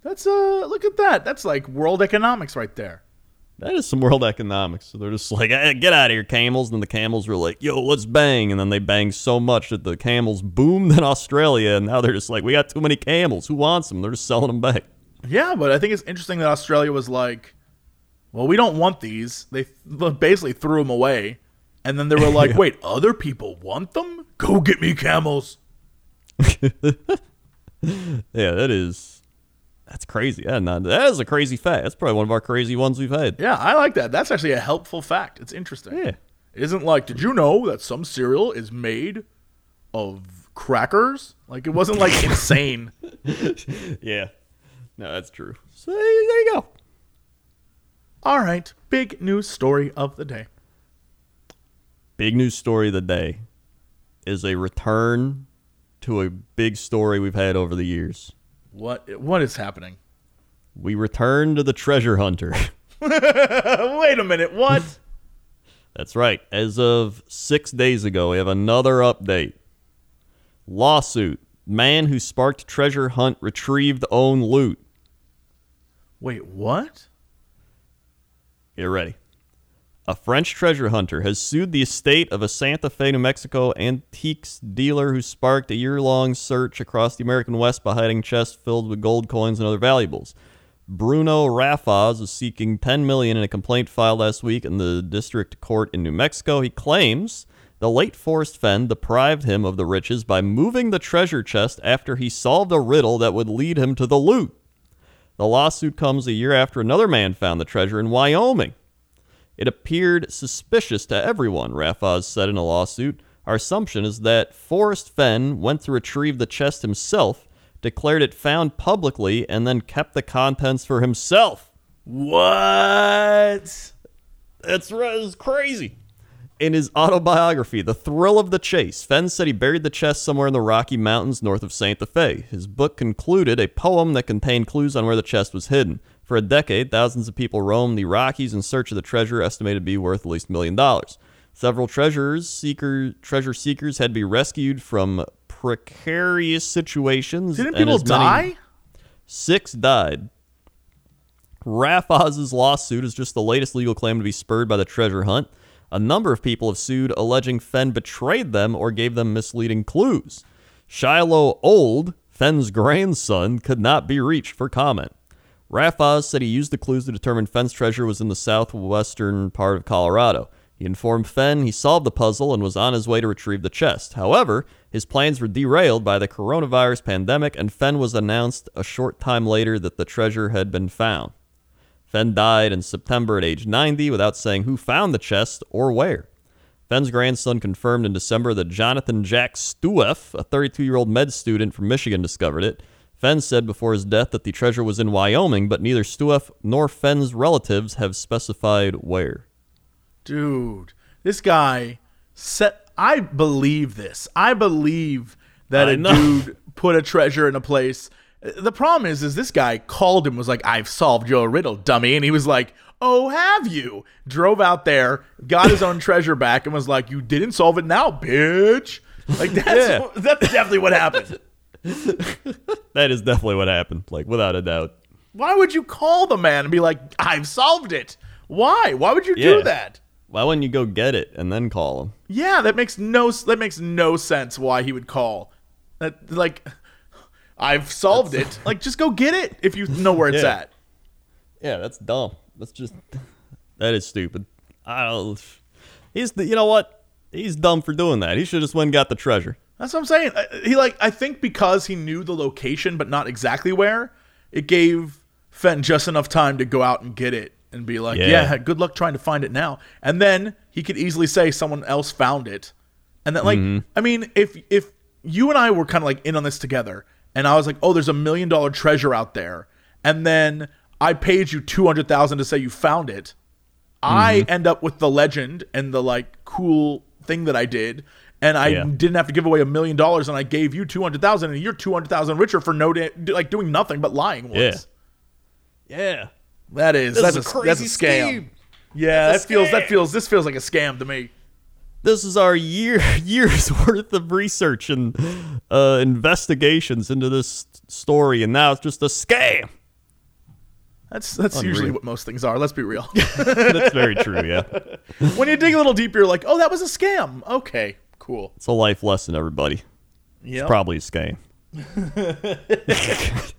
That's uh look at that. That's like world economics right there. That is some world economics. So they're just like, "Eh, get out of here, camels. And the camels were like, yo, let's bang. And then they banged so much that the camels boomed in Australia. And now they're just like, we got too many camels. Who wants them? They're just selling them back. Yeah, but I think it's interesting that Australia was like, well, we don't want these. They basically threw them away. And then they were like, wait, other people want them? Go get me camels. Yeah, that is. That's crazy. Yeah, no, that is a crazy fact. That's probably one of our crazy ones we've had. Yeah, I like that. That's actually a helpful fact. It's interesting. Yeah. It isn't like, did you know that some cereal is made of crackers? Like, it wasn't like insane. Yeah. No, that's true. So there you go. All right, big news story of the day. Big news story of the day is a return to a big story we've had over the years. What what is happening? We return to the treasure hunter. Wait a minute, what? That's right. As of six days ago, we have another update. Lawsuit. Man who sparked treasure hunt retrieved own loot. Wait, what? Get ready. A French treasure hunter has sued the estate of a Santa Fe, New Mexico antiques dealer who sparked a year long search across the American West by hiding chests filled with gold coins and other valuables. Bruno Rafaz is seeking 10 million in a complaint filed last week in the district court in New Mexico. He claims the late Forrest Fenn deprived him of the riches by moving the treasure chest after he solved a riddle that would lead him to the loot. The lawsuit comes a year after another man found the treasure in Wyoming. It appeared suspicious to everyone, Rafaz said in a lawsuit. Our assumption is that Forrest Fenn went to retrieve the chest himself, declared it found publicly, and then kept the contents for himself. What? That's crazy. In his autobiography, The Thrill of the Chase, Fenn said he buried the chest somewhere in the Rocky Mountains north of Santa Fe. His book concluded a poem that contained clues on where the chest was hidden. For a decade, thousands of people roamed the Rockies in search of the treasure estimated to be worth at least a million dollars. Several treasures seeker, treasure seekers had to be rescued from precarious situations. Didn't and people die? Six died. Rafaz's lawsuit is just the latest legal claim to be spurred by the treasure hunt. A number of people have sued alleging Fenn betrayed them or gave them misleading clues. Shiloh Old, Fenn's grandson, could not be reached for comment. Rafaz said he used the clues to determine Fenn's treasure was in the southwestern part of Colorado. He informed Fenn he solved the puzzle and was on his way to retrieve the chest. However, his plans were derailed by the coronavirus pandemic, and Fenn was announced a short time later that the treasure had been found. Fenn died in September at age 90 without saying who found the chest or where. Fenn's grandson confirmed in December that Jonathan Jack Stuef, a 32 year old med student from Michigan, discovered it. Fenn said before his death that the treasure was in Wyoming, but neither Stuef nor Fenn's relatives have specified where. Dude, this guy set. I believe this. I believe that I a know. dude put a treasure in a place. The problem is, is this guy called him was like, "I've solved your riddle, dummy," and he was like, "Oh, have you?" Drove out there, got his own treasure back, and was like, "You didn't solve it now, bitch." Like that's Yeah. that's definitely what happened. That is definitely what happened, like without a doubt. Why would you call the man and be like, "I've solved it"? Why? Why would you do that? Why wouldn't you go get it and then call him? Yeah, that makes no that makes no sense. Why he would call? That like, I've solved it. Like, just go get it if you know where it's Yeah. at. Yeah, that's dumb. That's just that is stupid. I don't. He's the, you know what? He's dumb for doing that. He should just went and got the treasure. That's what I'm saying. He like I think because he knew the location but not exactly where, it gave Fenn just enough time to go out and get it and be like, Yeah. yeah, good luck trying to find it now. And then he could easily say someone else found it. And then like mm-hmm. I mean, if if you and I were kind of like in on this together and I was like, "Oh, there's a million dollar treasure out there." And then I paid you 200,000 to say you found it. I mm-hmm. end up with the legend and the like cool thing that I did, and I Yeah. didn't have to give away a million dollars, and I gave you two hundred thousand, and you're two hundred thousand richer for no da- like doing nothing but lying once. Yeah. Yeah. That is This that's is a, a that's a scam. scheme. Yeah, That's that a feels that feels this feels like a scam to me. This is our year years worth of research and uh, investigations into this story, and now it's just a scam. That's that's Unreal. usually what most things are. Let's be real. That's very true. Yeah, when you dig a little deeper, you're like, oh, that was a scam. Okay, cool. it's a life lesson, everybody. Yeah. Probably a scam.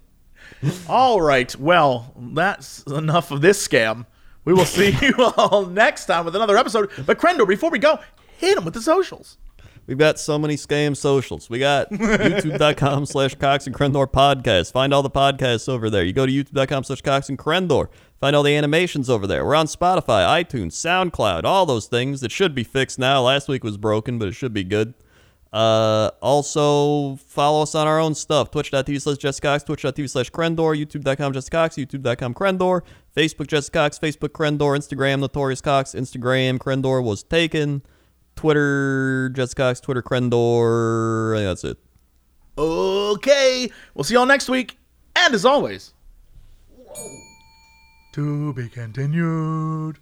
All right. Well, that's enough of this scam. We will see you all next time with another episode. But Crendor, before we go, hit him with the socials. We've got so many scam socials. We got youtube.com slash Cox and Crendor podcast. Find all the podcasts over there. You go to youtube.com slash Cox and Crendor. Find all the animations over there. We're on Spotify, iTunes, SoundCloud, all those things. It should be fixed now. Last week was broken, but it should be good. Uh, also, follow us on our own stuff. Twitch.tv slash Jesse Cox, Twitch.tv slash Crendor, YouTube.com Jesse Cox, YouTube.com Crendor, Facebook Jesse Cox, Facebook Crendor, Instagram Notorious Cox, Instagram Crendor was taken. Twitter, Jess Cox, Twitter, Crendor. That's it. Okay. We'll see y'all next week. And as always, to be continued.